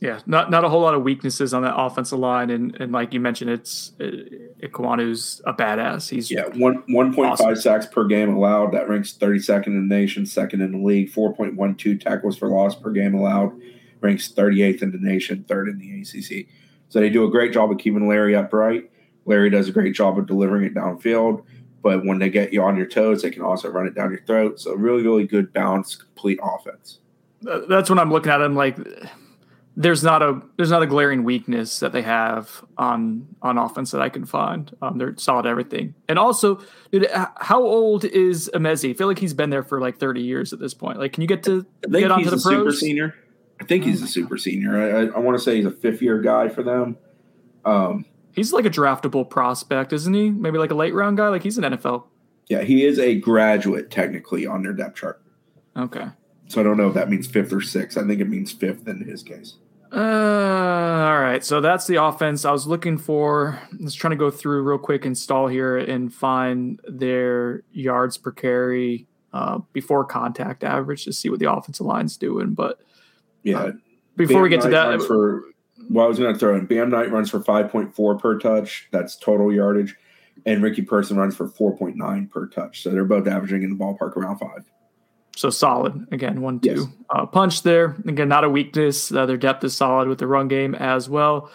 Yeah, not not a whole lot of weaknesses on that offensive line, and and like you mentioned, it's uh, a badass. He's yeah one one point awesome. five sacks per game allowed. That ranks thirty second in the nation, second in the league. Four point one two tackles for loss per game allowed, ranks thirty eighth in the nation, third in the ACC. So they do a great job of keeping Larry upright. Larry does a great job of delivering it downfield. But when they get you on your toes, they can also run it down your throat. So really, really good balanced, complete offense. That's when I'm looking at them like there's not a there's not a glaring weakness that they have on on offense that I can find. Um, they're solid everything. And also, dude, how old is Emezie? I feel like he's been there for like 30 years at this point. Like, can you get to get onto the pros? Super senior. I think he's a super senior. I, I, I want to say he's a fifth year guy for them. Um, he's like a draftable prospect, isn't he? Maybe like a late round guy. Like he's an NFL. Yeah, he is a graduate technically on their depth chart. Okay. So I don't know if that means fifth or sixth. I think it means fifth in his case. Uh, all right. So that's the offense I was looking for. Let's trying to go through real quick install here and find their yards per carry uh, before contact average to see what the offensive line's doing. But yeah, uh, before Bam we get Knight to that, for well, I was going to throw in Bam Knight runs for five point four per touch. That's total yardage, and Ricky Person runs for four point nine per touch. So they're both averaging in the ballpark around five. So solid again, one two yes. uh, punch there. Again, not a weakness. Uh, their depth is solid with the run game as well.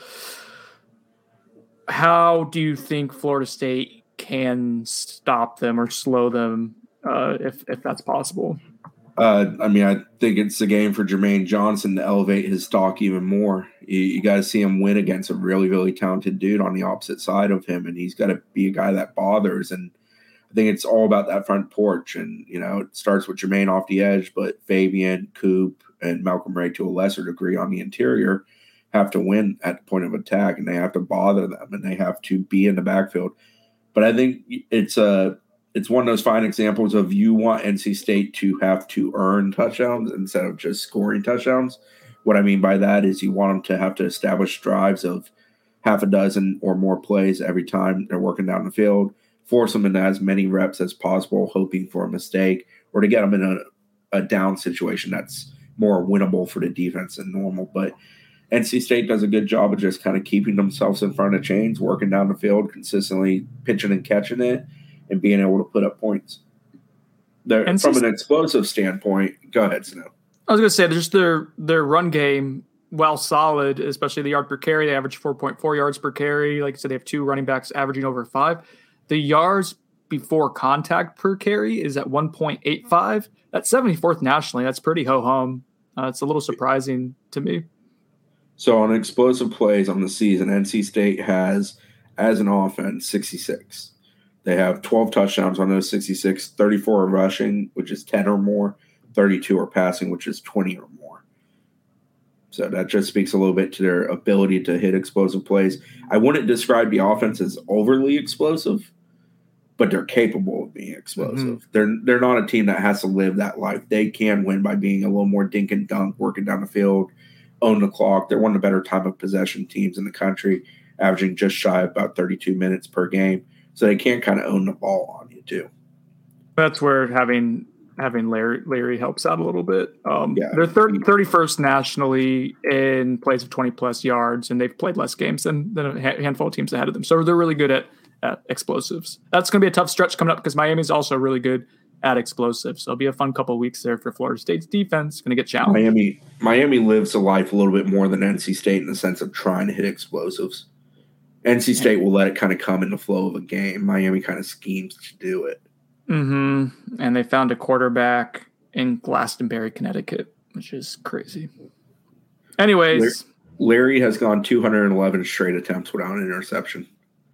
How do you think Florida State can stop them or slow them uh, if if that's possible? Uh, I mean, I think it's a game for Jermaine Johnson to elevate his stock even more. You, you got to see him win against a really, really talented dude on the opposite side of him, and he's got to be a guy that bothers. And I think it's all about that front porch. And, you know, it starts with Jermaine off the edge, but Fabian, Coop, and Malcolm Ray to a lesser degree on the interior have to win at the point of attack and they have to bother them and they have to be in the backfield. But I think it's a it's one of those fine examples of you want NC State to have to earn touchdowns instead of just scoring touchdowns. What I mean by that is you want them to have to establish drives of half a dozen or more plays every time they're working down the field, force them into as many reps as possible, hoping for a mistake or to get them in a, a down situation that's more winnable for the defense than normal. But NC State does a good job of just kind of keeping themselves in front of chains, working down the field, consistently pitching and catching it, and being able to put up points. from an explosive standpoint, go ahead, Snow. I was going to say just their their run game, well solid, especially the yard per carry. They average four point four yards per carry. Like I said, they have two running backs averaging over five. The yards before contact per carry is at one point eight five. That's seventy fourth nationally. That's pretty ho hum. Uh, it's a little surprising to me. So on explosive plays on the season, NC State has as an offense 66. They have 12 touchdowns on those 66, 34 are rushing, which is 10 or more, 32 are passing, which is 20 or more. So that just speaks a little bit to their ability to hit explosive plays. I wouldn't describe the offense as overly explosive, but they're capable of being explosive. Mm-hmm. They're they're not a team that has to live that life. They can win by being a little more dink and dunk, working down the field, own the clock. They're one of the better time of possession teams in the country, averaging just shy of about 32 minutes per game so they can't kind of own the ball on you too. That's where having having Larry, Larry helps out a little bit. Um, yeah. They're 30, 31st nationally in plays of 20 plus yards, and they've played less games than, than a handful of teams ahead of them. So they're really good at, at explosives. That's going to be a tough stretch coming up because Miami's also really good at explosives. So it'll be a fun couple weeks there for Florida State's defense. Going to get challenged. Miami, Miami lives a life a little bit more than NC State in the sense of trying to hit explosives. NC State will let it kind of come in the flow of a game. Miami kind of schemes to do it. Mm-hmm. And they found a quarterback in Glastonbury, Connecticut, which is crazy. Anyways, Larry has gone 211 straight attempts without an interception.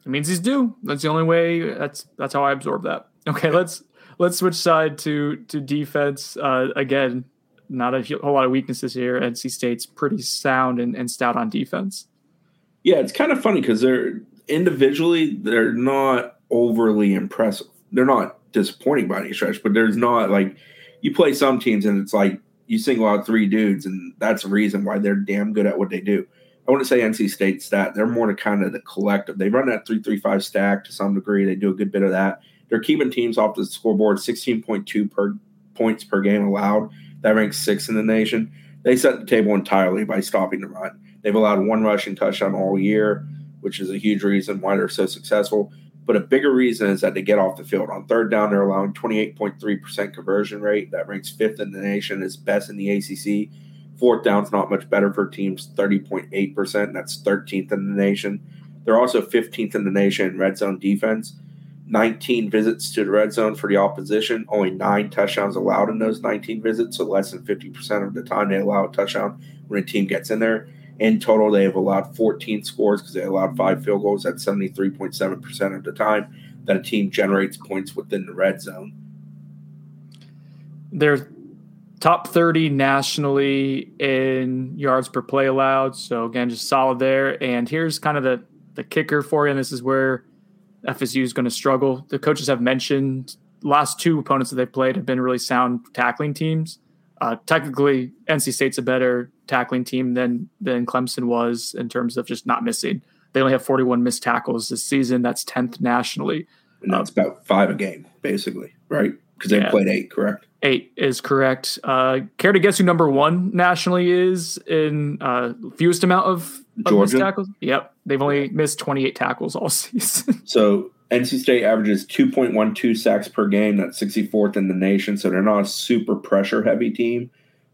It means he's due. That's the only way. That's that's how I absorb that. Okay, let's let's switch side to to defense. Uh, again, not a whole lot of weaknesses here. NC State's pretty sound and, and stout on defense. Yeah, it's kind of funny because they're individually they're not overly impressive. They're not disappointing by any stretch, but there's not like you play some teams and it's like you single out three dudes, and that's the reason why they're damn good at what they do. I wouldn't say NC State's that. They're more to kind of the collective. They run that three three five stack to some degree. They do a good bit of that. They're keeping teams off the scoreboard, sixteen point two per points per game allowed. That ranks sixth in the nation. They set the table entirely by stopping the run. They've allowed one rushing touchdown all year, which is a huge reason why they're so successful. But a bigger reason is that they get off the field. On third down, they're allowing 28.3% conversion rate. That ranks fifth in the nation, is best in the ACC. Fourth down's not much better for teams, 30.8%. That's 13th in the nation. They're also 15th in the nation in red zone defense. 19 visits to the red zone for the opposition. Only nine touchdowns allowed in those 19 visits, so less than 50% of the time they allow a touchdown when a team gets in there. In total, they have allowed 14 scores because they allowed five field goals at 73.7% of the time that a team generates points within the red zone. They're top 30 nationally in yards per play allowed. So, again, just solid there. And here's kind of the, the kicker for you. And this is where FSU is going to struggle. The coaches have mentioned last two opponents that they've played have been really sound tackling teams. Uh, technically, NC State's a better tackling team than than Clemson was in terms of just not missing. They only have 41 missed tackles this season. That's 10th nationally. And that's about five a game, basically, right? Because they yeah. played eight, correct? Eight is correct. Uh, care to guess who number one nationally is in uh, fewest amount of, of missed tackles? Yep, they've only missed 28 tackles all season. so NC State averages 2.12 sacks per game. That's 64th in the nation. So they're not a super pressure heavy team.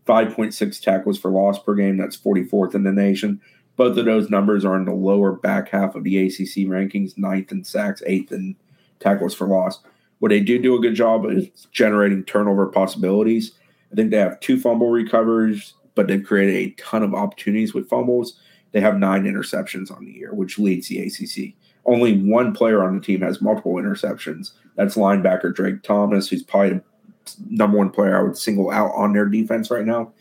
5.6 tackles for loss per game. That's 44th in the nation. Both of those numbers are in the lower back half of the ACC rankings, ninth in sacks, eighth in tackles for loss. What they do do a good job is generating turnover possibilities. I think they have two fumble recoveries, but they've created a ton of opportunities with fumbles. They have nine interceptions on the year, which leads the ACC. Only one player on the team has multiple interceptions. That's linebacker Drake Thomas, who's probably the number one player I would single out on their defense right now.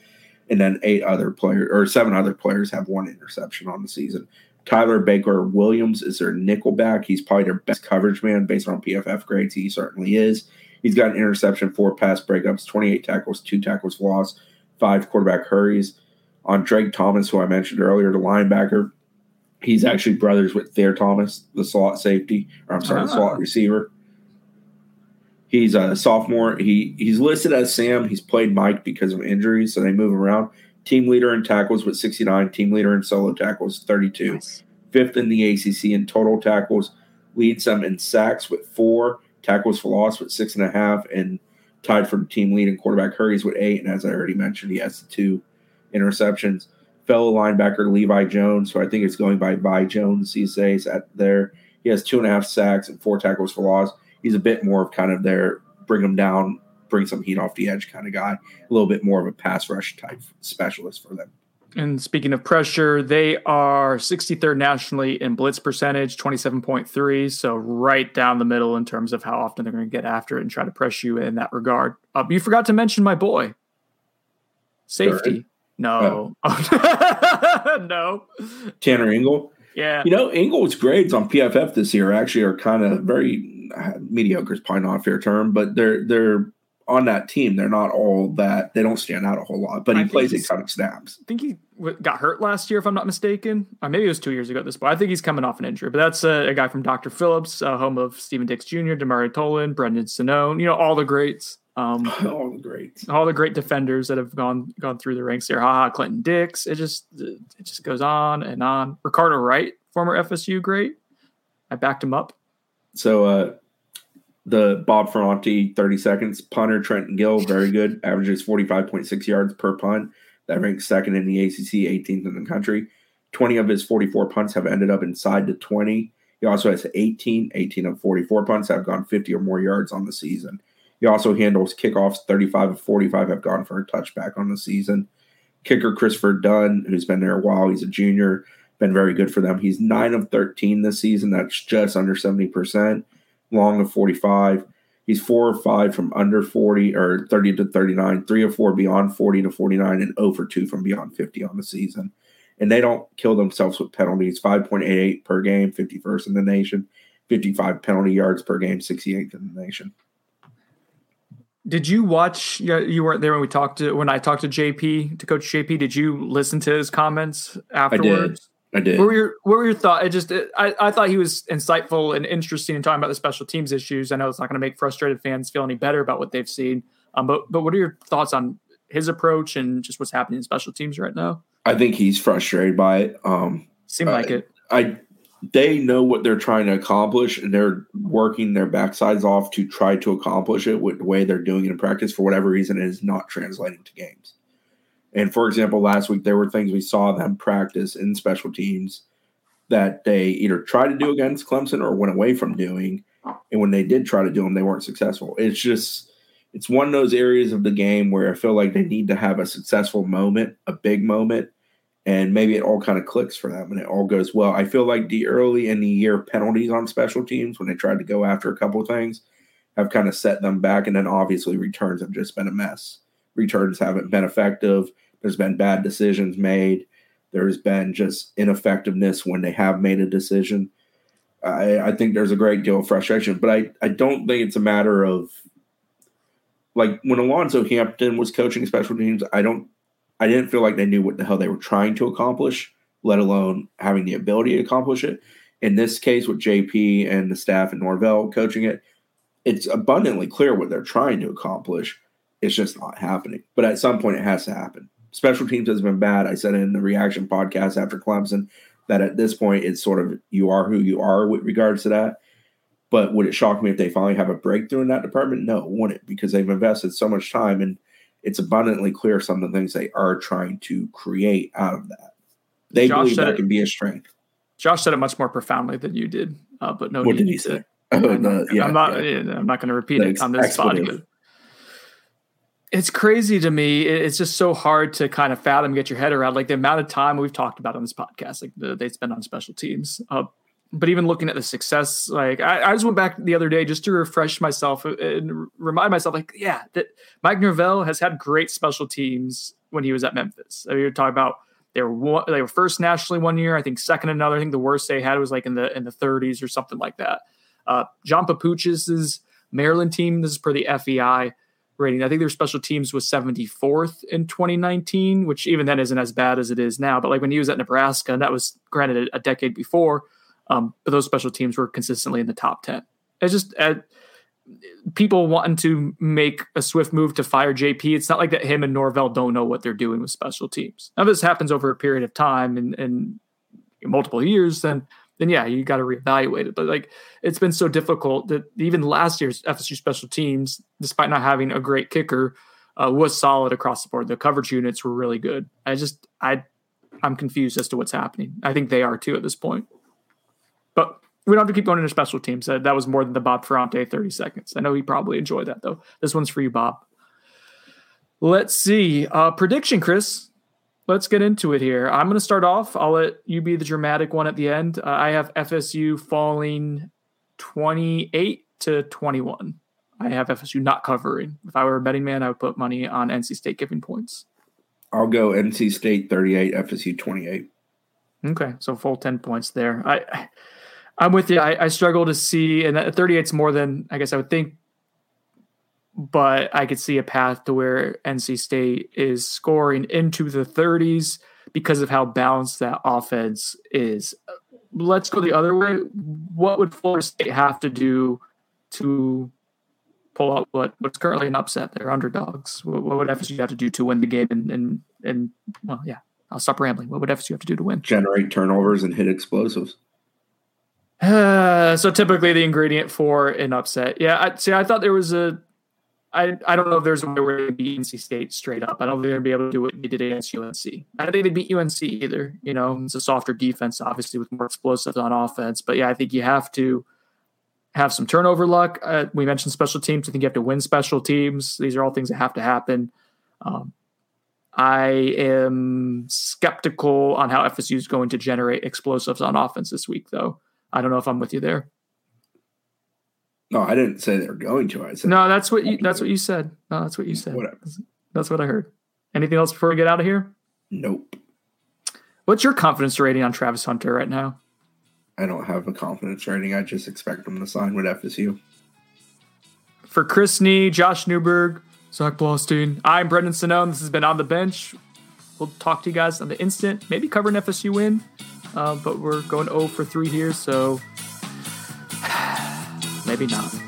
and then eight other players or seven other players have one interception on the season. Tyler Baker Williams is their nickelback. He's probably their best coverage man based on PFF grades. He certainly is. He's got an interception, four pass breakups, 28 tackles, two tackles lost, five quarterback hurries. On Drake Thomas, who I mentioned earlier, the linebacker, he's actually brothers with Thayer Thomas, the slot safety, or I'm sorry, the slot Ah. receiver. He's a sophomore. He he's listed as Sam. He's played Mike because of injuries, so they move around. Team leader in tackles with 69. Team leader in solo tackles 32. Fifth in the ACC in total tackles. Leads them in sacks with four. Tackles for loss with six and a half, and tied for team lead in quarterback hurries with eight. And as I already mentioned, he has the two interceptions. Fellow linebacker Levi Jones, who I think is going by Vi Jones these days, at there. He has two and a half sacks and four tackles for loss. He's a bit more of kind of their bring him down, bring some heat off the edge kind of guy. A little bit more of a pass rush type specialist for them. And speaking of pressure, they are 63rd nationally in blitz percentage, 27.3. So right down the middle in terms of how often they're going to get after it and try to press you in that regard. Uh, you forgot to mention my boy, safety. No, no, Tanner Ingle. yeah. You know, Ingle's grades on PFF this year actually are kind of very uh, mediocre. Is probably not a fair term, but they're they're on that team. They're not all that. They don't stand out a whole lot. But he think plays a ton of snaps. I think he got hurt last year, if I'm not mistaken. Or maybe it was two years ago at this point. I think he's coming off an injury, but that's a, a guy from Dr. Phillips, uh, home of Stephen Dix Jr., Demario Tolan, Brendan Sonnone, you know, all the greats. Um, All the greats. all the great defenders that have gone gone through the ranks there. Haha, Clinton Dix. It just it just goes on and on. Ricardo Wright, former FSU great. I backed him up. So uh the Bob Ferrante 30 seconds punter Trenton Gill, very good, averages 45.6 yards per punt. That ranks second in the ACC, 18th in the country. 20 of his 44 punts have ended up inside the 20. He also has 18, 18 of 44 punts have gone 50 or more yards on the season. He also handles kickoffs, 35 of 45 have gone for a touchback on the season. Kicker Christopher Dunn, who's been there a while, he's a junior, been very good for them. He's 9 of 13 this season. That's just under 70%. Long of 45. He's 4 or 5 from under 40 or 30 to 39, 3 or 4 beyond 40 to 49, and 0 for 2 from beyond 50 on the season. And they don't kill themselves with penalties. 5.88 per game, 51st in the nation. 55 penalty yards per game, 68th in the nation. Did you watch? You, you weren't there when we talked to when I talked to JP to Coach JP. Did you listen to his comments afterwards? I did. What were your What were your thoughts? It just it, I I thought he was insightful and interesting in talking about the special teams issues. I know it's not going to make frustrated fans feel any better about what they've seen. Um, but but what are your thoughts on his approach and just what's happening in special teams right now? I think he's frustrated by it. Um, Seemed Uh, like it. I they know what they're trying to accomplish and they're working their backsides off to try to accomplish it with the way they're doing it in practice for whatever reason it is not translating to games. And for example, last week there were things we saw them practice in special teams that they either tried to do against Clemson or went away from doing. And when they did try to do them, they weren't successful. It's just it's one of those areas of the game where I feel like they need to have a successful moment, a big moment, and maybe it all kind of clicks for them and it all goes well. I feel like the early in the year penalties on special teams when they tried to go after a couple of things have kind of set them back, and then obviously returns have just been a mess. Returns haven't been effective. There's been bad decisions made. There's been just ineffectiveness when they have made a decision. I, I think there's a great deal of frustration, but I, I don't think it's a matter of like when Alonzo Hampton was coaching special teams. I don't I didn't feel like they knew what the hell they were trying to accomplish, let alone having the ability to accomplish it. In this case, with JP and the staff at Norvell coaching it, it's abundantly clear what they're trying to accomplish. It's just not happening. But at some point, it has to happen. Special teams has been bad. I said in the reaction podcast after Clemson that at this point, it's sort of you are who you are with regards to that. But would it shock me if they finally have a breakthrough in that department? No, wouldn't, it? because they've invested so much time and it's abundantly clear some of the things they are trying to create out of that. They Josh believe that it- can be a strength. Josh said it much more profoundly than you did. Uh, but no, What did he say? Oh, yeah, I'm not. yeah. I'm not going to repeat it on this spot It's crazy to me. It's just so hard to kind of fathom, get your head around, like the amount of time we've talked about on this podcast, like the, they spend on special teams. Uh, but even looking at the success, like I, I just went back the other day just to refresh myself and remind myself, like, yeah, that Mike Norvell has had great special teams when he was at Memphis. I mean, you're talking about they were one, they were first nationally one year, I think second another. I think the worst they had was like in the in the 30s or something like that. Uh, John Papuchis' Maryland team, this is per the FEI rating. I think their special teams was 74th in 2019, which even then isn't as bad as it is now. But like when he was at Nebraska, and that was granted a, decade before, um, but those special teams were consistently in the top 10. It's just uh, people wanting to make a swift move to fire JP. It's not like that him and Norvell don't know what they're doing with special teams. Now, if this happens over a period of time and, and multiple years, then then yeah, you got to reevaluate it. But like it's been so difficult that even last year's FSU special teams, despite not having a great kicker, uh, was solid across the board. The coverage units were really good. I just I I'm confused as to what's happening. I think they are too at this point. But we don't have to keep going into special teams. That, that was more than the Bob Ferrante 30 seconds. I know he probably enjoyed that though. This one's for you, Bob. Let's see. Uh, prediction, Chris let's get into it here. I'm going to start off. I'll let you be the dramatic one at the end. Uh, I have FSU falling 28 to 21. I have FSU not covering. If I were a betting man, I would put money on NC State giving points. I'll go NC State 38, FSU 28. Okay, so full 10 points there. I I'm with you. I, I struggle to see, and 38 is more than I guess I would think but I could see a path to where NC State is scoring into the 30s because of how balanced that offense is. Let's go the other way. What would Florida State have to do to pull out what, what's currently an upset? They're underdogs. What, what would FSU have to do to win the game? And, and, and well, yeah, I'll stop rambling. What would FSU have to do to win? Generate turnovers and hit explosives. So typically the ingredient for an upset. Yeah, I see. I thought there was a I, I don't know if there's a way where they beat NC State straight up. I don't think they're gonna be able to do what they did against UNC. I don't think they beat UNC either. You know, it's a softer defense, obviously, with more explosives on offense. But yeah, I think you have to have some turnover luck. Uh, we mentioned special teams. I think you have to win special teams. These are all things that have to happen. Um, I am skeptical on how FSU is going to generate explosives on offense this week, though. I don't know if I'm with you there. No, I didn't say they're going to. I said no. That's what you. That's what you said. No, that's what you said. Whatever. That's what I heard. Anything else before we get out of here? Nope. What's your confidence rating on Travis Hunter right now? I don't have a confidence rating. I just expect him to sign with FSU. For Chris Nee, Josh Newberg, Zach Blostein, I'm Brendan Sonnone. This has been On the Bench. We'll talk to you guys on the instant. Maybe cover an FSU win, uh, but we're going 0 for 3 here, so maybe not.